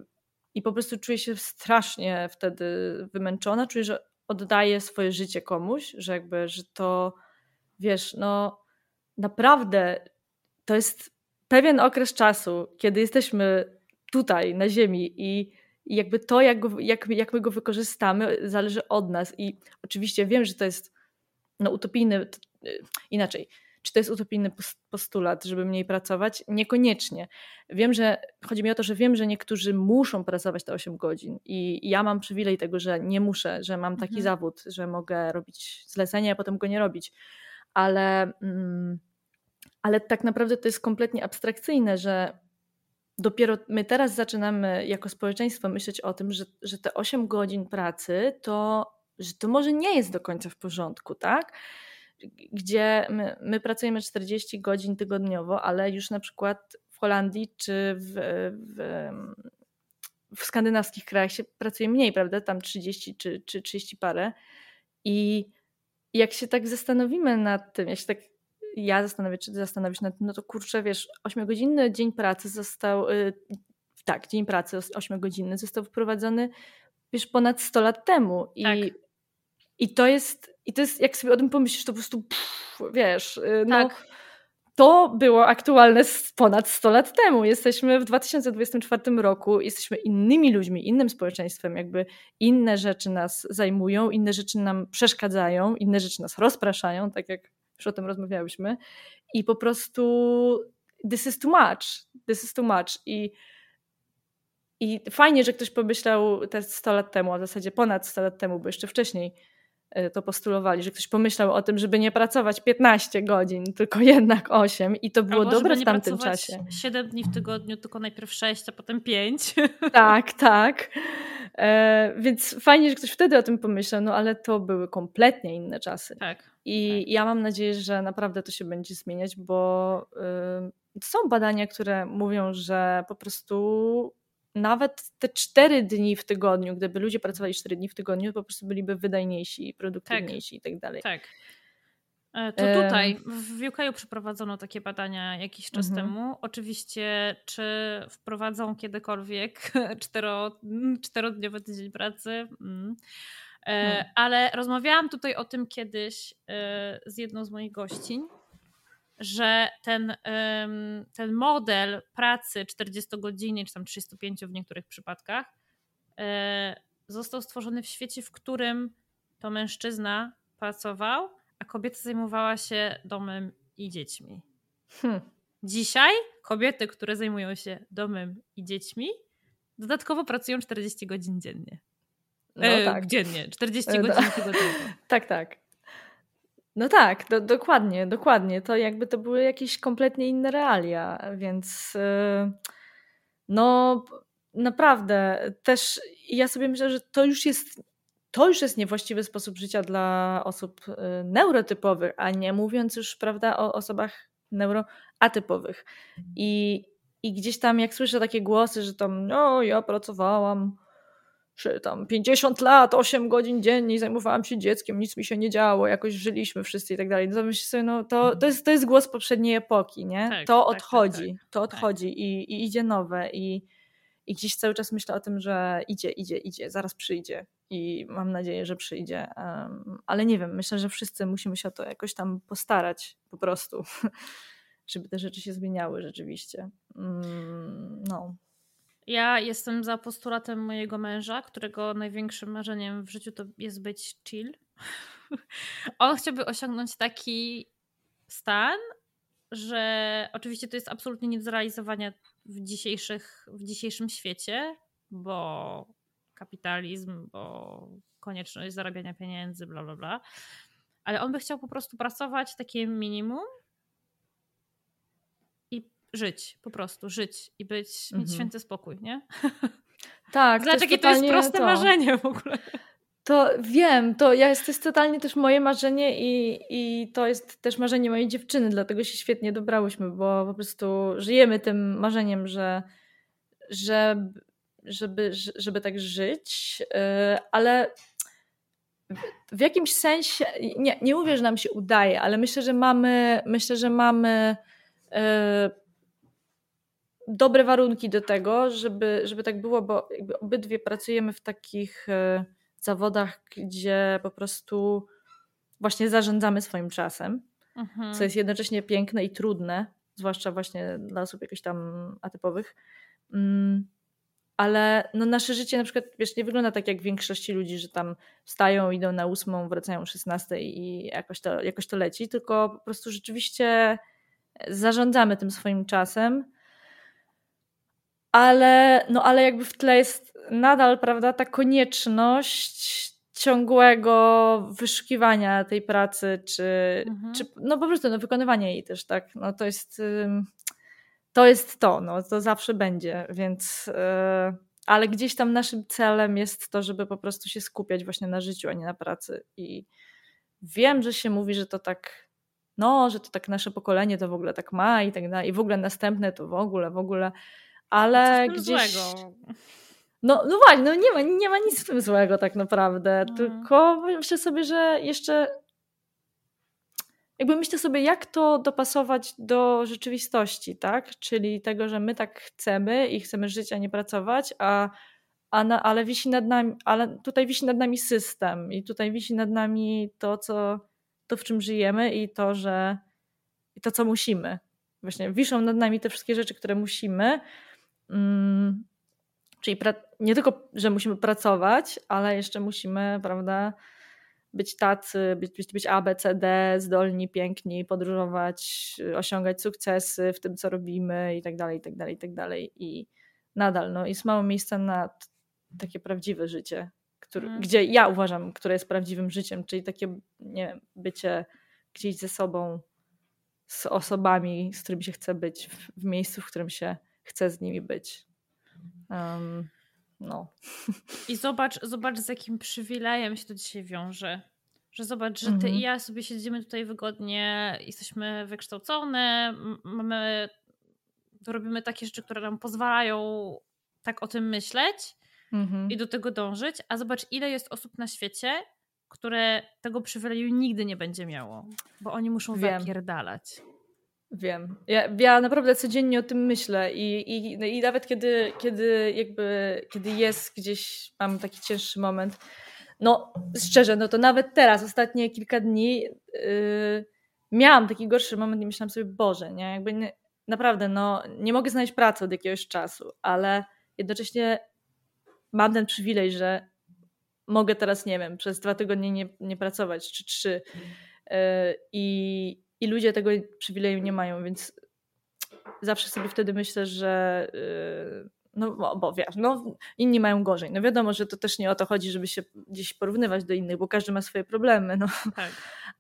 i po prostu czuję się strasznie wtedy wymęczona. Czuję, że oddaję swoje życie komuś, że jakby, że to wiesz, no naprawdę to jest pewien okres czasu, kiedy jesteśmy tutaj na Ziemi i, i jakby to, jak, go, jak, jak my go wykorzystamy, zależy od nas. I oczywiście wiem, że to jest no, utopijny, y, inaczej, czy to jest utopijny postulat, żeby mniej pracować? Niekoniecznie. Wiem, że chodzi mi o to, że wiem, że niektórzy muszą pracować te 8 godzin i ja mam przywilej tego, że nie muszę, że mam taki mhm. zawód, że mogę robić zlecenia, a potem go nie robić. Ale. Mm, ale tak naprawdę to jest kompletnie abstrakcyjne, że dopiero my teraz zaczynamy jako społeczeństwo myśleć o tym, że, że te 8 godzin pracy to, że to może nie jest do końca w porządku, tak? Gdzie my, my pracujemy 40 godzin tygodniowo, ale już na przykład w Holandii czy w, w, w skandynawskich krajach się pracuje mniej, prawda? Tam 30 czy, czy 30 parę. I jak się tak zastanowimy nad tym, jak się tak ja zastanowię, czy ty zastanowisz nad tym, no to kurczę, wiesz, 8-godzinny dzień pracy został, yy, tak, dzień pracy 8-godzinny został wprowadzony, wiesz, ponad 100 lat temu. I, tak. i to jest, i to jest, jak sobie o tym pomyślisz, to po prostu, pff, wiesz, yy, no, tak. to było aktualne ponad 100 lat temu. Jesteśmy w 2024 roku, jesteśmy innymi ludźmi, innym społeczeństwem, jakby inne rzeczy nas zajmują, inne rzeczy nam przeszkadzają, inne rzeczy nas rozpraszają, tak jak już o tym rozmawiałyśmy. I po prostu this is too much, this is too much. I, i fajnie, że ktoś pomyślał te 100 lat temu, a w zasadzie ponad 100 lat temu, bo jeszcze wcześniej e, to postulowali, że ktoś pomyślał o tym, żeby nie pracować 15 godzin, tylko jednak 8 i to było Albo dobre w tamtym czasie. 7 dni w tygodniu, tylko najpierw 6, a potem 5. Tak, tak. E, więc fajnie, że ktoś wtedy o tym pomyślał, no ale to były kompletnie inne czasy. Tak. I tak. ja mam nadzieję, że naprawdę to się będzie zmieniać, bo y, są badania, które mówią, że po prostu nawet te cztery dni w tygodniu, gdyby ludzie pracowali cztery dni w tygodniu, to po prostu byliby wydajniejsi, produktywniejsi tak. i tak dalej. Tak. E, to tutaj w UK przeprowadzono takie badania jakiś czas mhm. temu. Oczywiście, czy wprowadzą kiedykolwiek cztero, czterodniowy tydzień pracy? Mm. Hmm. Ale rozmawiałam tutaj o tym kiedyś e, z jedną z moich gościń, że ten, ten model pracy 40 godziny, czy tam 35 w niektórych przypadkach, został stworzony w świecie, w którym to mężczyzna pracował, a kobieta zajmowała się domem i dziećmi. Hmm. Dzisiaj kobiety, które zajmują się domem i dziećmi, dodatkowo pracują 40 godzin dziennie. No e, tak. Dziennie, 40 e, godzin tygodniowo. tak, tak. No tak, do, dokładnie, dokładnie. To jakby to były jakieś kompletnie inne realia, więc yy, no naprawdę też ja sobie myślę, że to już jest to już jest niewłaściwy sposób życia dla osób neurotypowych, a nie mówiąc już, prawda, o osobach neuroatypowych. I, i gdzieś tam, jak słyszę takie głosy, że tam, no, ja pracowałam czy tam 50 lat, 8 godzin dziennie zajmowałam się dzieckiem, nic mi się nie działo, jakoś żyliśmy wszyscy i tak dalej. No to myślę sobie, no to, to, jest, to jest głos poprzedniej epoki, nie? Tak, to tak, odchodzi, tak, tak, to odchodzi i, i idzie nowe i, i gdzieś cały czas myślę o tym, że idzie, idzie, idzie, zaraz przyjdzie i mam nadzieję, że przyjdzie. Ale nie wiem, myślę, że wszyscy musimy się o to jakoś tam postarać po prostu, żeby te rzeczy się zmieniały rzeczywiście. Mm, no. Ja jestem za postulatem mojego męża, którego największym marzeniem w życiu to jest być chill. On chciałby osiągnąć taki stan, że oczywiście to jest absolutnie nie do zrealizowania w, dzisiejszych, w dzisiejszym świecie, bo kapitalizm, bo konieczność zarabiania pieniędzy, bla, bla, bla. Ale on by chciał po prostu pracować takie minimum żyć, po prostu żyć i być, mhm. mieć święty spokój, nie? Tak. Zobacz, jakie to jest proste to. marzenie w ogóle. To wiem, to, jest, to jest totalnie też moje marzenie i, i to jest też marzenie mojej dziewczyny, dlatego się świetnie dobrałyśmy, bo po prostu żyjemy tym marzeniem, że, że żeby, żeby tak żyć, y, ale w jakimś sensie, nie, nie mówię, że nam się udaje, ale myślę, że mamy, myślę, że mamy y, dobre warunki do tego, żeby, żeby tak było, bo obydwie pracujemy w takich y, zawodach, gdzie po prostu właśnie zarządzamy swoim czasem, mhm. co jest jednocześnie piękne i trudne, zwłaszcza właśnie dla osób jakoś tam atypowych. Mm, ale no nasze życie na przykład, wiesz, nie wygląda tak jak większości ludzi, że tam wstają, idą na ósmą, wracają o 16 i jakoś to, jakoś to leci, tylko po prostu rzeczywiście zarządzamy tym swoim czasem, ale, no ale jakby w tle jest nadal, prawda, ta konieczność ciągłego wyszukiwania tej pracy, czy, mhm. czy no po prostu no, wykonywania jej też, tak, no to jest to jest to, no, to zawsze będzie, więc yy, ale gdzieś tam naszym celem jest to, żeby po prostu się skupiać właśnie na życiu, a nie na pracy. I wiem, że się mówi, że to tak no, że to tak nasze pokolenie to w ogóle tak ma i tak dalej, i w ogóle następne to w ogóle, w ogóle, ale gdzieś... Złego. No, no właśnie, no nie ma, nie ma nic w tym złego tak naprawdę, no. tylko myślę sobie, że jeszcze jakby myślę sobie, jak to dopasować do rzeczywistości, tak? Czyli tego, że my tak chcemy i chcemy żyć, a nie pracować, a, a na, ale wisi nad nami, ale tutaj wisi nad nami system i tutaj wisi nad nami to, co, to w czym żyjemy i to, że i to, co musimy. Właśnie wiszą nad nami te wszystkie rzeczy, które musimy. Mm, czyli nie tylko, że musimy pracować, ale jeszcze musimy, prawda, być tacy, być, być, być A, B, C, D, zdolni, piękni, podróżować, osiągać sukcesy w tym, co robimy i tak dalej, i tak dalej, i tak dalej. I nadal no, jest mało miejsca na takie prawdziwe życie, który, hmm. gdzie ja uważam, które jest prawdziwym życiem, czyli takie nie wiem, bycie gdzieś ze sobą, z osobami, z którymi się chce być, w, w miejscu, w którym się chce z nimi być. Um, no. I zobacz, zobacz, z jakim przywilejem się to dzisiaj wiąże. Że zobacz, że ty mhm. i ja sobie siedzimy tutaj wygodnie, jesteśmy wykształcone, mamy, robimy takie rzeczy, które nam pozwalają tak o tym myśleć mhm. i do tego dążyć, a zobacz, ile jest osób na świecie, które tego przywileju nigdy nie będzie miało, bo oni muszą Wiem. zapierdalać. Wiem. Ja, ja naprawdę codziennie o tym myślę i, i, no i nawet kiedy, kiedy jakby, kiedy jest gdzieś, mam taki cięższy moment, no szczerze, no to nawet teraz, ostatnie kilka dni yy, miałam taki gorszy moment i myślałam sobie, Boże, nie, jakby nie, naprawdę, no nie mogę znaleźć pracy od jakiegoś czasu, ale jednocześnie mam ten przywilej, że mogę teraz, nie wiem, przez dwa tygodnie nie, nie pracować, czy trzy yy, i i ludzie tego przywileju nie mają, więc zawsze sobie wtedy myślę, że yy, no bo wiesz, no, inni mają gorzej. No wiadomo, że to też nie o to chodzi, żeby się gdzieś porównywać do innych, bo każdy ma swoje problemy, no. Tak.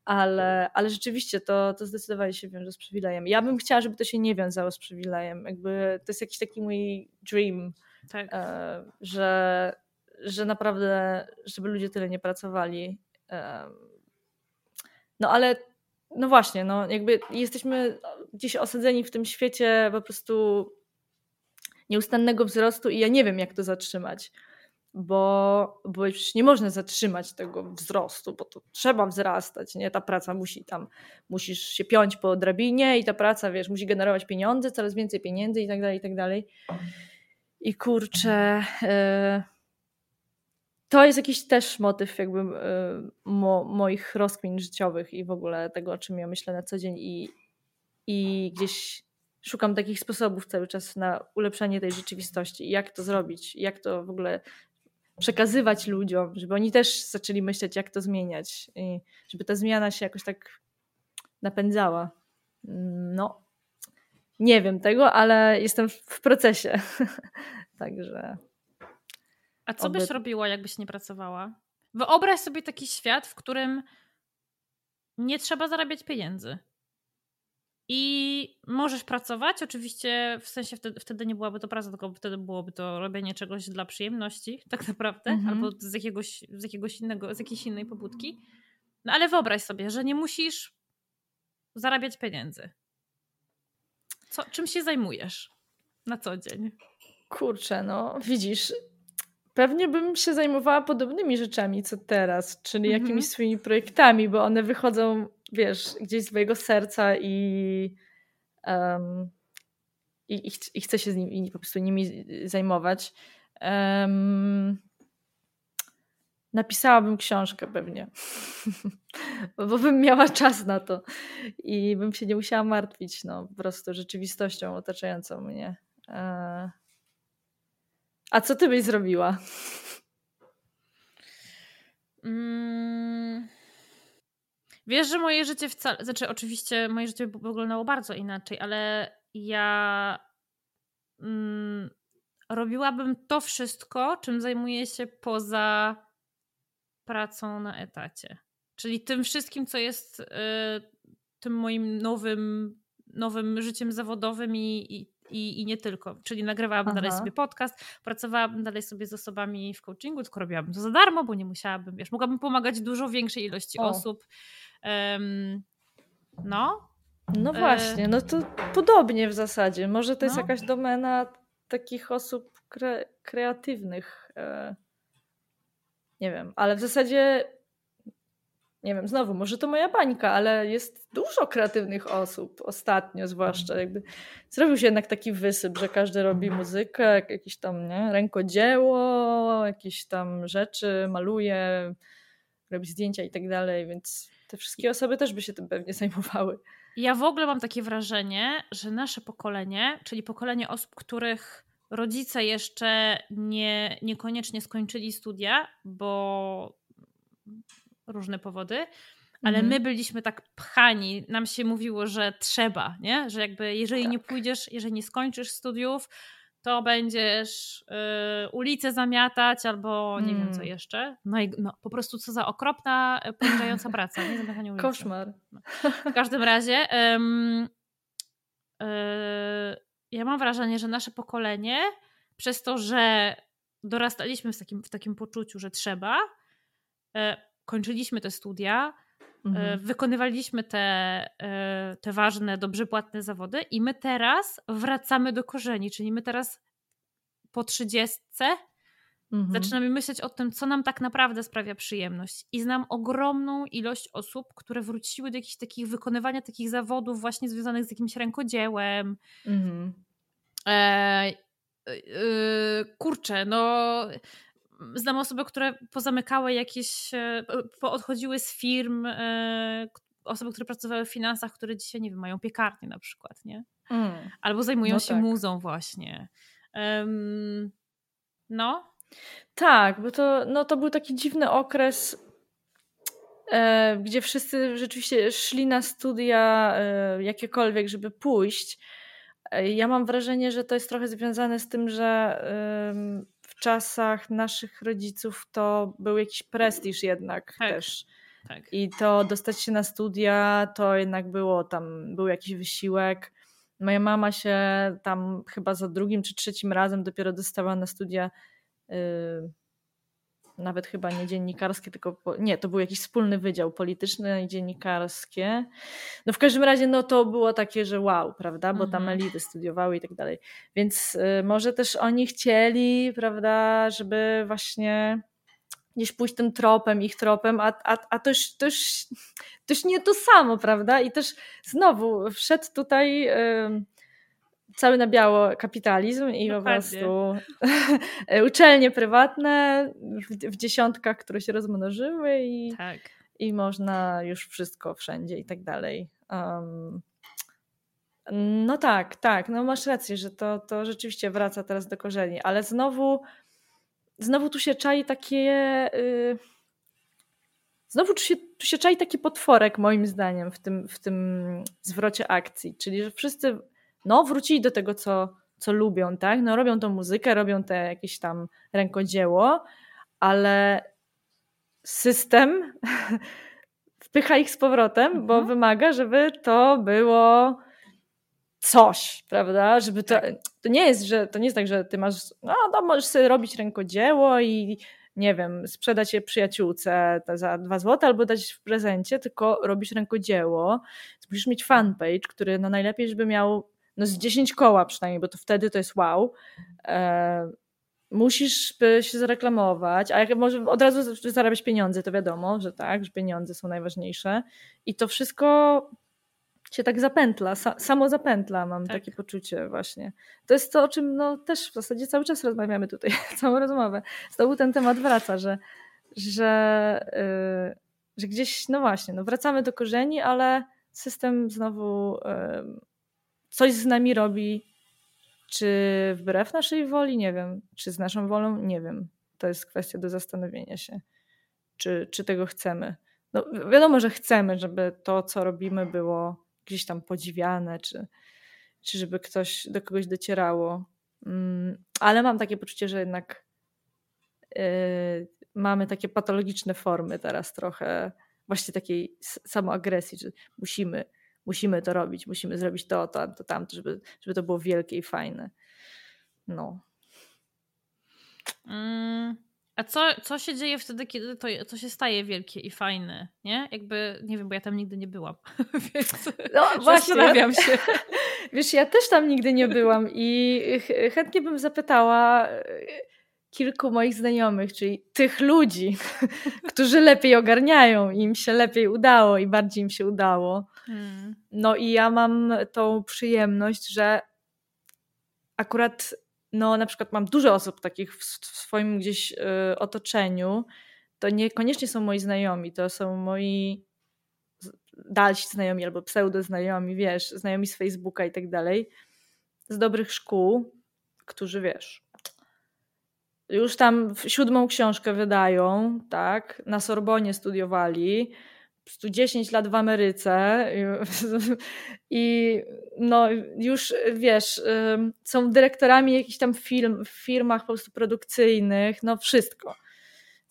Ale, ale rzeczywiście to, to zdecydowanie się wiąże z przywilejem. Ja bym chciała, żeby to się nie wiązało z przywilejem. Jakby to jest jakiś taki mój dream, tak. e, że, że naprawdę, żeby ludzie tyle nie pracowali. E, no ale no właśnie, no jakby jesteśmy gdzieś osadzeni w tym świecie po prostu nieustannego wzrostu i ja nie wiem, jak to zatrzymać. Bo, bo już nie można zatrzymać tego wzrostu, bo to trzeba wzrastać, nie? Ta praca musi tam, musisz się piąć po drabinie i ta praca, wiesz, musi generować pieniądze, coraz więcej pieniędzy i tak dalej, i tak dalej. I kurczę, yy, to jest jakiś też motyw jakby y, mo, moich rozkmin życiowych i w ogóle tego, o czym ja myślę na co dzień i, i gdzieś szukam takich sposobów cały czas na ulepszanie tej rzeczywistości. Jak to zrobić? Jak to w ogóle przekazywać ludziom, żeby oni też zaczęli myśleć, jak to zmieniać i żeby ta zmiana się jakoś tak napędzała. No, nie wiem tego, ale jestem w procesie. Także a co oby... byś robiła, jakbyś nie pracowała? Wyobraź sobie taki świat, w którym nie trzeba zarabiać pieniędzy. I możesz pracować, oczywiście w sensie wtedy, wtedy, nie byłaby to praca, tylko wtedy byłoby to robienie czegoś dla przyjemności, tak naprawdę, mhm. albo z jakiegoś, z jakiegoś innego, z jakiejś innej pobudki. No ale wyobraź sobie, że nie musisz zarabiać pieniędzy. Co, czym się zajmujesz na co dzień? Kurczę, no widzisz, Pewnie bym się zajmowała podobnymi rzeczami co teraz, czyli mhm. jakimiś swoimi projektami, bo one wychodzą, wiesz, gdzieś z mojego serca i, um, i, i, ch i, chcę się z nimi, po prostu nimi zajmować. Um, napisałabym książkę pewnie, bo bym miała czas na to i bym się nie musiała martwić no, po prostu rzeczywistością otaczającą mnie. E a co ty byś zrobiła? Mm. Wiesz, że moje życie wcale. Znaczy, oczywiście moje życie wyglądało bardzo inaczej, ale ja mm, robiłabym to wszystko, czym zajmuję się poza pracą na etacie. Czyli tym wszystkim, co jest y, tym moim nowym, nowym życiem zawodowym i, i i, i nie tylko. Czyli nagrywałabym Aha. dalej sobie podcast, pracowałabym dalej sobie z osobami w coachingu, tylko robiłabym to za darmo, bo nie musiałabym, wiesz, mogłabym pomagać dużo większej ilości o. osób. Um, no. No e, właśnie, no to podobnie w zasadzie. Może to jest no. jakaś domena takich osób, kre kreatywnych. E, nie wiem, ale w zasadzie nie wiem, znowu, może to moja bańka, ale jest dużo kreatywnych osób ostatnio, zwłaszcza jakby zrobił się jednak taki wysyp, że każdy robi muzykę, jakieś tam nie, rękodzieło, jakieś tam rzeczy, maluje, robi zdjęcia i tak dalej, więc te wszystkie osoby też by się tym pewnie zajmowały. Ja w ogóle mam takie wrażenie, że nasze pokolenie, czyli pokolenie osób, których rodzice jeszcze nie, niekoniecznie skończyli studia, bo różne powody, ale mhm. my byliśmy tak pchani, nam się mówiło, że trzeba, nie? Że jakby jeżeli tak. nie pójdziesz, jeżeli nie skończysz studiów, to będziesz y, ulicę zamiatać albo nie wiem co mm. jeszcze. No i no, po prostu co za okropna, y, poniżająca praca, nie zamiatanie ulicy. Koszmar. No. W każdym razie y, ja mam wrażenie, że nasze pokolenie przez to, że dorastaliśmy w takim, w takim poczuciu, że trzeba, y, kończyliśmy te studia, e, mhm. wykonywaliśmy te, e, te ważne, dobrze płatne zawody i my teraz wracamy do korzeni, czyli my teraz po trzydziestce mhm. zaczynamy myśleć o tym, co nam tak naprawdę sprawia przyjemność. I znam ogromną ilość osób, które wróciły do jakichś takich wykonywania takich zawodów właśnie związanych z jakimś rękodziełem. Mhm. E, e, e kurczę, no znam osoby, które pozamykały jakieś, e, odchodziły z firm, e, osoby, które pracowały w finansach, które dzisiaj, nie wiem, mają piekarnię na przykład, nie? Mm. Albo zajmują no się tak. muzą właśnie. Um, no. Tak, bo to, no, to był taki dziwny okres, e, gdzie wszyscy rzeczywiście szli na studia e, jakiekolwiek, żeby pójść. E, ja mam wrażenie, że to jest trochę związane z tym, że czasach naszych rodziców to był jakiś prestiż jednak tak. też. Tak. I to dostać się na studia, to jednak było tam, był jakiś wysiłek. Moja mama się tam chyba za drugim czy trzecim razem dopiero dostała na studia. Yy, nawet chyba nie dziennikarskie, tylko nie, to był jakiś wspólny wydział polityczny i dziennikarskie. No w każdym razie no to było takie, że wow, prawda, bo tam mhm. elity studiowały i tak dalej. Więc y, może też oni chcieli, prawda, żeby właśnie gdzieś pójść tym tropem, ich tropem, a, a, a to, już, to, już, to już nie to samo, prawda? I też znowu wszedł tutaj... Y, cały na biało kapitalizm i Dokładnie. po prostu uczelnie prywatne w, w, dziesiątkach, które się rozmnożyły i, tak. i można już wszystko wszędzie i tak dalej. Um, no tak, tak, no masz rację, że to, to rzeczywiście wraca teraz do korzeni, ale znowu znowu tu się czai takie yy, znowu tu się, tu się czai taki potworek moim zdaniem w tym, w tym zwrocie akcji, czyli że wszyscy no wrócili do tego, co, co lubią, tak? No robią tą muzykę, robią te jakieś tam rękodzieło, ale system wpycha ich z powrotem, mhm. bo wymaga, żeby to było coś, prawda? Żeby to, tak. to nie jest, że to nie jest tak, że ty masz, no, no możesz sobie robić rękodzieło i nie wiem, sprzedać je przyjaciółce za dwa złote albo dać w prezencie, tylko robisz rękodzieło. Musisz mieć fanpage, który no najlepiej, żeby miał no z 10 koła przynajmniej, bo to wtedy to jest wow. E, musisz się zareklamować, a jak może od razu zarabiać pieniądze, to wiadomo, że tak, że pieniądze są najważniejsze. I to wszystko się tak zapętla, samo zapętla, mam tak. takie poczucie właśnie. To jest to, o czym no, też w zasadzie cały czas rozmawiamy tutaj, całą rozmowę. Znowu ten temat wraca, że, że, yy, że gdzieś, no właśnie, no wracamy do korzeni, ale system znowu yy, coś z nami robi, czy wbrew naszej woli, nie wiem, czy z naszą wolą, nie wiem. To jest kwestia do zastanowienia się, czy, czy tego chcemy. No, wiadomo, że chcemy, żeby to, co robimy, było gdzieś tam podziwiane, czy, czy żeby ktoś do kogoś docierało. Mm, ale mam takie poczucie, że jednak yy, mamy takie patologiczne formy teraz trochę, właśnie takiej samoagresji, że musimy musimy to robić, musimy zrobić to, to, to tamto, żeby, żeby to było wielkie i fajne. No. Mm, A co, co się dzieje wtedy, kiedy to, to się staje wielkie i fajne, nie? Jakby, nie wiem, bo ja tam nigdy nie byłam, więc no, zastanawiam się. Wiesz, ja też tam nigdy nie byłam i chętnie bym zapytała e, kilku moich znajomych, czyli tych ludzi, którzy lepiej ogarniają, im się lepiej udało i bardziej im się udało. No i ja mam tą przyjemność, że akurat no na przykład mam dużo osób takich w, swoim gdzieś y, otoczeniu, to niekoniecznie są moi znajomi, to są moi dalsi znajomi albo pseudo-znajomi, wiesz, znajomi z Facebooka i tak dalej, z dobrych szkół, którzy, wiesz, już tam siódmą książkę wydają, tak, na Sorbonie studiowali, 10 lat w Ameryce i no już wiesz, są dyrektorami jakichś tam firm, w firmach po prostu produkcyjnych, no wszystko.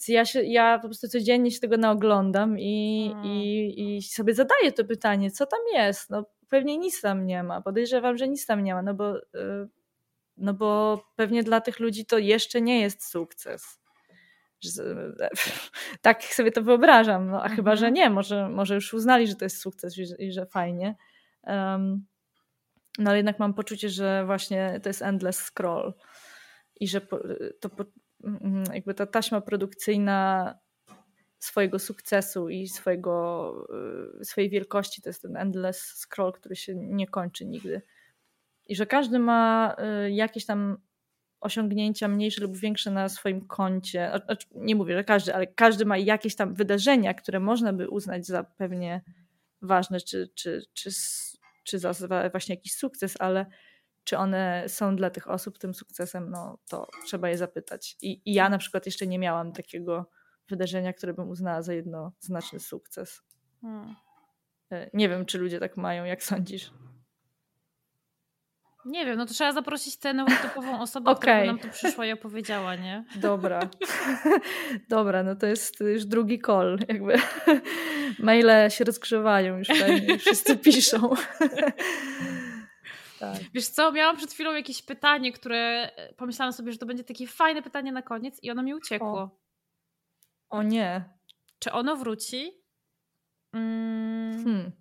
Ja, się, ja po prostu codziennie się tego naoglądam i, hmm. i, i sobie zadaję to pytanie, co tam jest? No pewnie nic tam nie ma, podejrzewam, że nic tam nie ma, no bo, y, no bo pewnie dla tych ludzi to jeszcze nie jest sukces tak sobie to wyobrażam, no, a mhm. chyba, że nie, może, może już uznali, że to jest sukces i, i że fajnie. Um, no ale jednak mam poczucie, że właśnie to jest endless scroll i że po, to mm, jakby ta taśma produkcyjna swojego sukcesu i swojego, y, swojej wielkości to jest ten endless scroll, który się nie kończy nigdy. I że każdy ma y, jakieś tam osiągnięcia mniejsze lub większe na swoim koncie. Nie mówię, że każdy, ale każdy ma jakieś tam wydarzenia, które można by uznać za pewnie ważne, czy, czy, czy, czy za właśnie jakiś sukces, ale czy one są dla tych osób tym sukcesem, no to trzeba je zapytać. I, i ja na przykład jeszcze nie miałam takiego wydarzenia, które bym uznała za jednoznaczny sukces. Hmm. E, nie wiem, czy ludzie tak mają, jak sądzisz? Nie wiem, no to trzeba zaprosić tę neurotypową osobę, okay. która nam tu przyszła i opowiedziała, nie? Dobra. Dobra, no to jest już drugi call. Jakby maile się rozgrzewają już pewnie, wszyscy piszą. tak. Wiesz co, miałam przed chwilą jakieś pytanie, które pomyślałam sobie, że to będzie takie fajne pytanie na koniec i ono mi uciekło. O, o nie. Czy ono wróci? Mm. Hmm.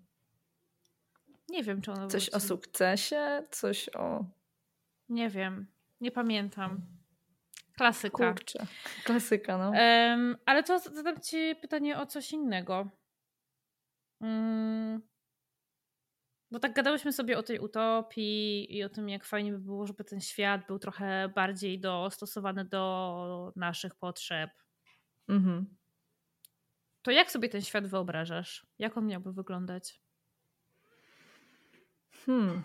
Nie wiem, czy ono Coś wróci. o sukcesie? Coś o... Nie wiem. Nie pamiętam. Klasyka. Kurczę. Klasyka, no. Um, ale to zadam ci pytanie o coś innego. Um, bo tak gadałyśmy sobie o tej utopii i o tym, jak fajnie by było, żeby ten świat był trochę bardziej dostosowany do naszych potrzeb. Mhm. To jak sobie ten świat wyobrażasz? Jak on miałby wyglądać? Hmm.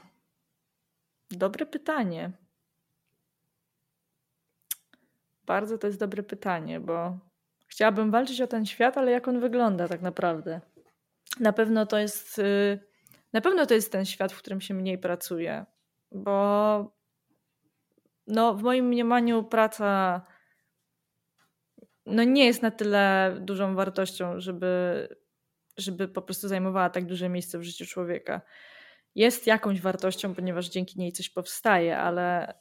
Dobre pytanie. Bardzo to jest dobre pytanie, bo chciałabym walczyć o ten świat, ale jak on wygląda tak naprawdę? Na pewno to jest y, na pewno to jest ten świat, w którym się mniej pracuje, bo no, w moim mniemaniu praca no, nie jest na tyle dużą wartością, żeby, żeby po prostu zajmowała tak duże miejsce w życiu człowieka jest jakąś wartością, ponieważ dzięki niej coś powstaje, ale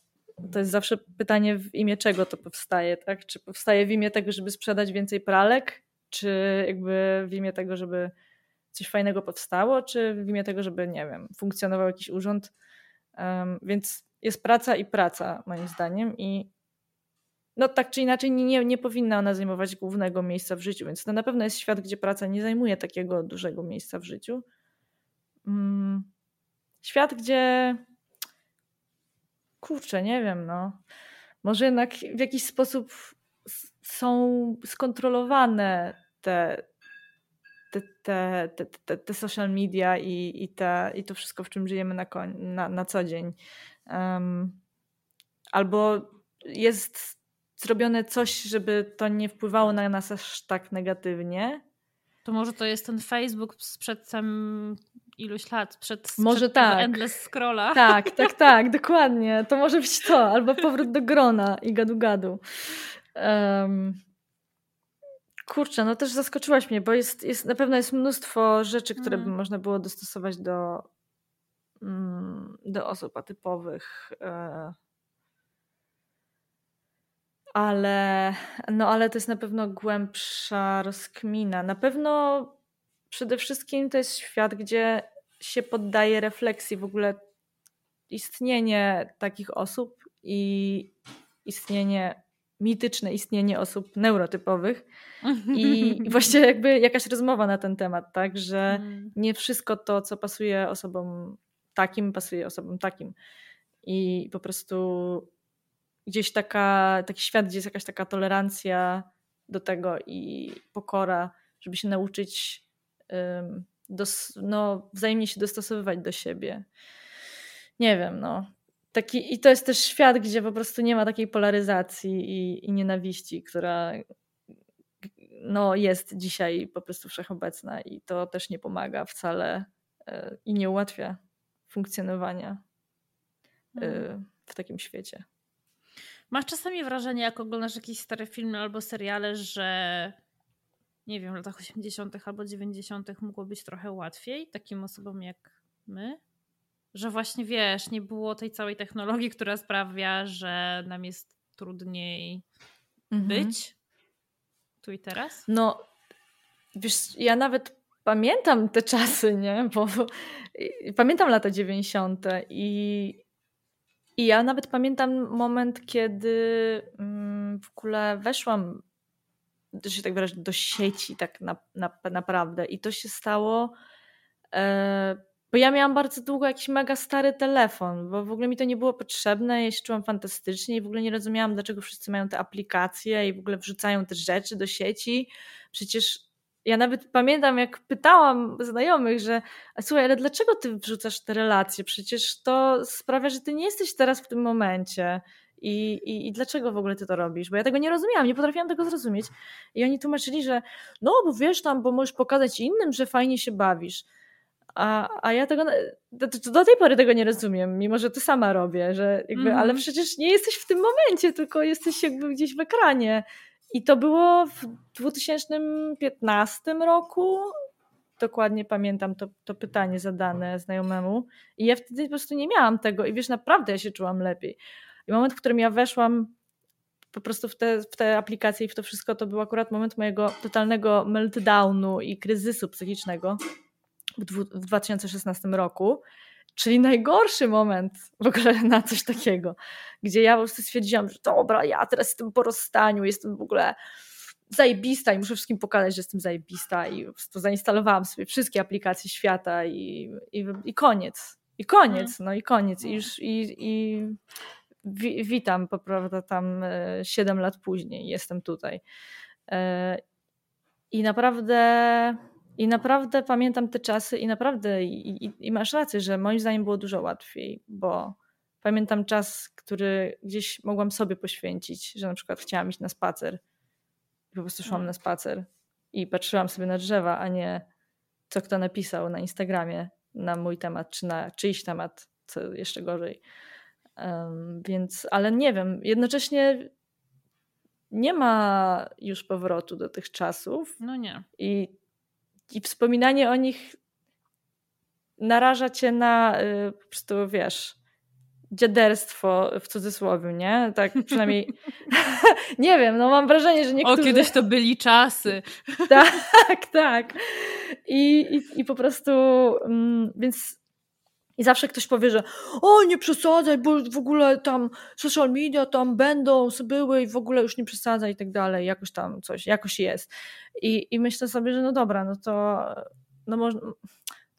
to jest zawsze pytanie, w imię czego to powstaje, tak? Czy powstaje w imię tego, żeby sprzedać więcej pralek, czy jakby w imię tego, żeby coś fajnego powstało, czy w imię tego, żeby, nie wiem, funkcjonował jakiś urząd. Um, więc jest praca i praca, moim zdaniem, i no tak czy inaczej nie, nie powinna ona zajmować głównego miejsca w życiu, więc to na pewno jest świat, gdzie praca nie zajmuje takiego dużego miejsca w życiu. Um, świat, gdzie kurczę, nie wiem, no. Może jednak w jakiś sposób są skontrolowane te, te, te, te, te, social media i, i, te, i to wszystko, w czym żyjemy na, na, na co dzień. Um, albo jest zrobione coś, żeby to nie wpływało na nas aż tak negatywnie. To może to jest ten Facebook sprzed tam iluś lat, przed, może przed tak. Endless Scrolla. Tak, tak, tak, dokładnie. To może być to, albo powrót do grona i gadu-gadu. Um, kurczę, no też zaskoczyłaś mnie, bo jest, jest, na pewno jest mnóstwo rzeczy, które mm. by można było dostosować do, mm, do osób atypowych. E, Ale, no ale to jest na pewno głębsza rozkmina. Na pewno przede wszystkim to jest świat, gdzie się poddaje refleksji w ogóle istnienie takich osób i istnienie, mityczne istnienie osób neurotypowych. I właściwie jakby jakaś rozmowa na ten temat, tak, że mm. nie wszystko to, co pasuje osobom takim, pasuje osobom takim. I po prostu gdzieś taka, taki świat, gdzie jest jakaś taka tolerancja do tego i pokora, żeby się nauczyć dos, no, wzajemnie się dostosowywać do siebie. Nie wiem, no. Taki, I to jest też świat, gdzie po prostu nie ma takiej polaryzacji i, i nienawiści, która no, jest dzisiaj po prostu wszechobecna i to też nie pomaga wcale e, i nie ułatwia funkcjonowania mhm. w takim świecie. Masz czasami wrażenie, jak oglądasz jakieś stare filmy albo seriale, że nie wiem, w latach 80. albo 90. mogło być trochę łatwiej takim osobom jak my? Że właśnie wiesz, nie było tej całej technologii, która sprawia, że nam jest trudniej mhm. być tu i teraz? No, wiesz, ja nawet pamiętam te czasy, nie? Bo pamiętam lata 90. i, i ja nawet pamiętam moment, kiedy mm, w ogóle weszłam, że się tak wyrażę, do sieci tak na, na, naprawdę. I to się stało. E, bo ja miałam bardzo długo jakiś mega stary telefon, bo w ogóle mi to nie było potrzebne, ja się czułam fantastycznie i w ogóle nie rozumiałam, dlaczego wszyscy mają te aplikacje i w ogóle wrzucają te rzeczy do sieci. Przecież ja nawet pamiętam, jak pytałam znajomych, że słuchaj, ale dlaczego ty wrzucasz te relacje? Przecież to sprawia, że ty nie jesteś teraz w tym momencie. I, i, I dlaczego w ogóle ty to robisz? Bo ja tego nie rozumiałam, nie potrafiłam tego zrozumieć. I oni tłumaczyli, że no, bo wiesz tam, bo możesz pokazać innym, że fajnie się bawisz. A, a ja tego do, do, tej pory tego nie rozumiem, mimo że to sama robię, że jakby, mm. ale przecież nie jesteś w tym momencie, tylko jesteś jakby gdzieś w ekranie. I to było w 2015 roku. Dokładnie pamiętam to, to pytanie zadane znajomemu. I ja wtedy po prostu nie miałam tego. I wiesz, naprawdę ja się czułam lepiej. I moment, w którym ja weszłam po prostu w te, w te aplikacje i w to wszystko, to był akurat moment mojego totalnego meltdownu i kryzysu psychicznego w 2016 roku. Czyli najgorszy moment w ogóle na coś takiego, gdzie ja po prostu stwierdziłam, że dobra, ja teraz jestem po rozstaniu, jestem w ogóle zajebista i muszę wszystkim pokazać, że jestem zajebista i po prostu zainstalowałam sobie wszystkie aplikacje świata i, i, i koniec. I koniec, mhm. no i koniec. I już i, i wi, witam, prawda, tam 7 e, lat później jestem tutaj. E, I naprawdę i naprawdę pamiętam te czasy i naprawdę i, i, i, masz rację, że moim zdaniem było dużo łatwiej, bo pamiętam czas, który gdzieś mogłam sobie poświęcić, że na przykład chciałam iść na spacer po prostu szłam no. na spacer i patrzyłam sobie na drzewa, a nie co kto napisał na Instagramie na mój temat, czy na czyjś temat, co jeszcze gorzej. Więc, ale nie wiem, jednocześnie nie ma już powrotu do tych czasów. No nie. I i wspominanie o nich naraża cię na y, po prostu, wiesz, dziaderstwo w cudzysłowie, nie? Tak przynajmniej, nie wiem, no mam wrażenie, że niektórzy... O, kiedyś to byli czasy. tak, tak. I, i, i po prostu, mm, więc i zawsze ktoś powie, że o, nie przesadzaj, bo w ogóle tam social media tam będą, były i w ogóle już nie przesadzaj i tak dalej, jakoś tam coś, jakoś jest. I, i myślę sobie, że no dobra, no to no, można,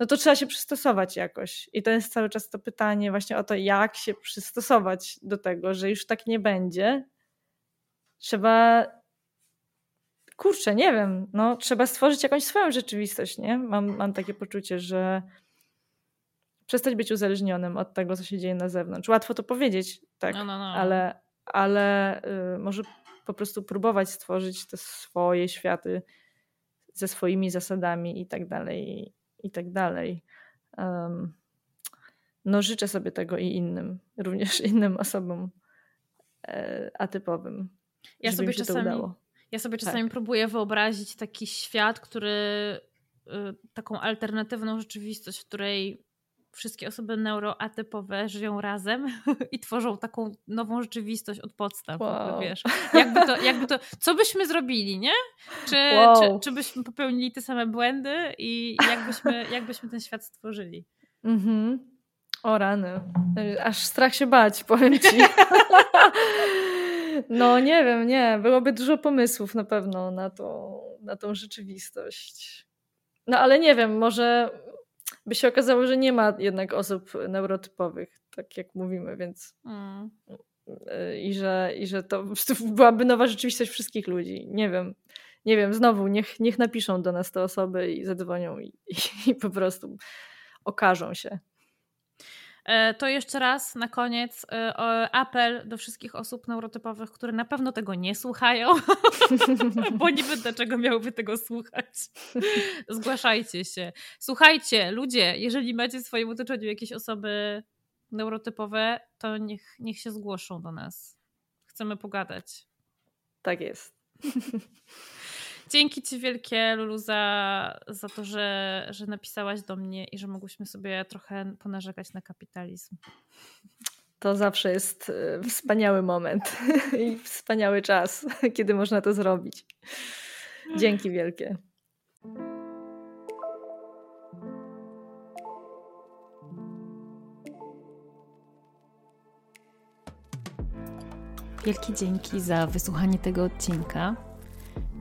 no to trzeba się przystosować jakoś. I to jest cały czas to pytanie właśnie o to, jak się przystosować do tego, że już tak nie będzie. Trzeba kurczę, nie wiem, no trzeba stworzyć jakąś swoją rzeczywistość, nie? Mam, mam takie poczucie, że przestać być uzależnionym od tego, co się dzieje na zewnątrz. Łatwo to powiedzieć, tak, no, no, no. ale, ale y, może po prostu próbować stworzyć te swoje światy ze swoimi zasadami i tak dalej, i tak dalej. Um, no życzę sobie tego i innym, również innym osobom e, atypowym, ja sobie czasami. Ja sobie czasami tak. próbuję wyobrazić taki świat, który y, taką alternatywną rzeczywistość, w której wszystkie osoby neuroatypowe żyją razem i tworzą taką nową rzeczywistość od podstaw. Wow. Wiesz, jakby to, jakby to, co byśmy zrobili, nie? Czy, wow. czy, czy byśmy popełnili te same błędy i jakbyśmy, jakbyśmy ten świat stworzyli? Mhm. O rany. Aż strach się bać, powiem ci. No nie wiem, nie. Byłoby dużo pomysłów na pewno na, to, na tą rzeczywistość. No ale nie wiem, może by się okazało, że nie ma jednak osób neurotypowych, tak jak mówimy, więc. Mm. I, że, I że to byłaby nowa rzeczywistość wszystkich ludzi. Nie wiem. Nie wiem, znowu, niech, niech napiszą do nas te osoby i zadzwonią i, i, i po prostu okażą się. E, to jeszcze raz na koniec e, apel do wszystkich osób neurotypowych, które na pewno tego nie słuchają, bo niby dlaczego miałyby tego słuchać. Zgłaszajcie się. Słuchajcie, ludzie, jeżeli macie w swoim otoczeniu jakieś osoby neurotypowe, to niech, niech się zgłoszą do nas. Chcemy pogadać. Tak jest. Dzięki Ci wielkie, Lulu, za, za to, że, że napisałaś do mnie i że mogłyśmy sobie trochę ponarzekać na kapitalizm. To zawsze jest e, wspaniały moment i wspaniały czas, kiedy można to zrobić. Dzięki wielkie. Wielkie dzięki za wysłuchanie tego odcinka.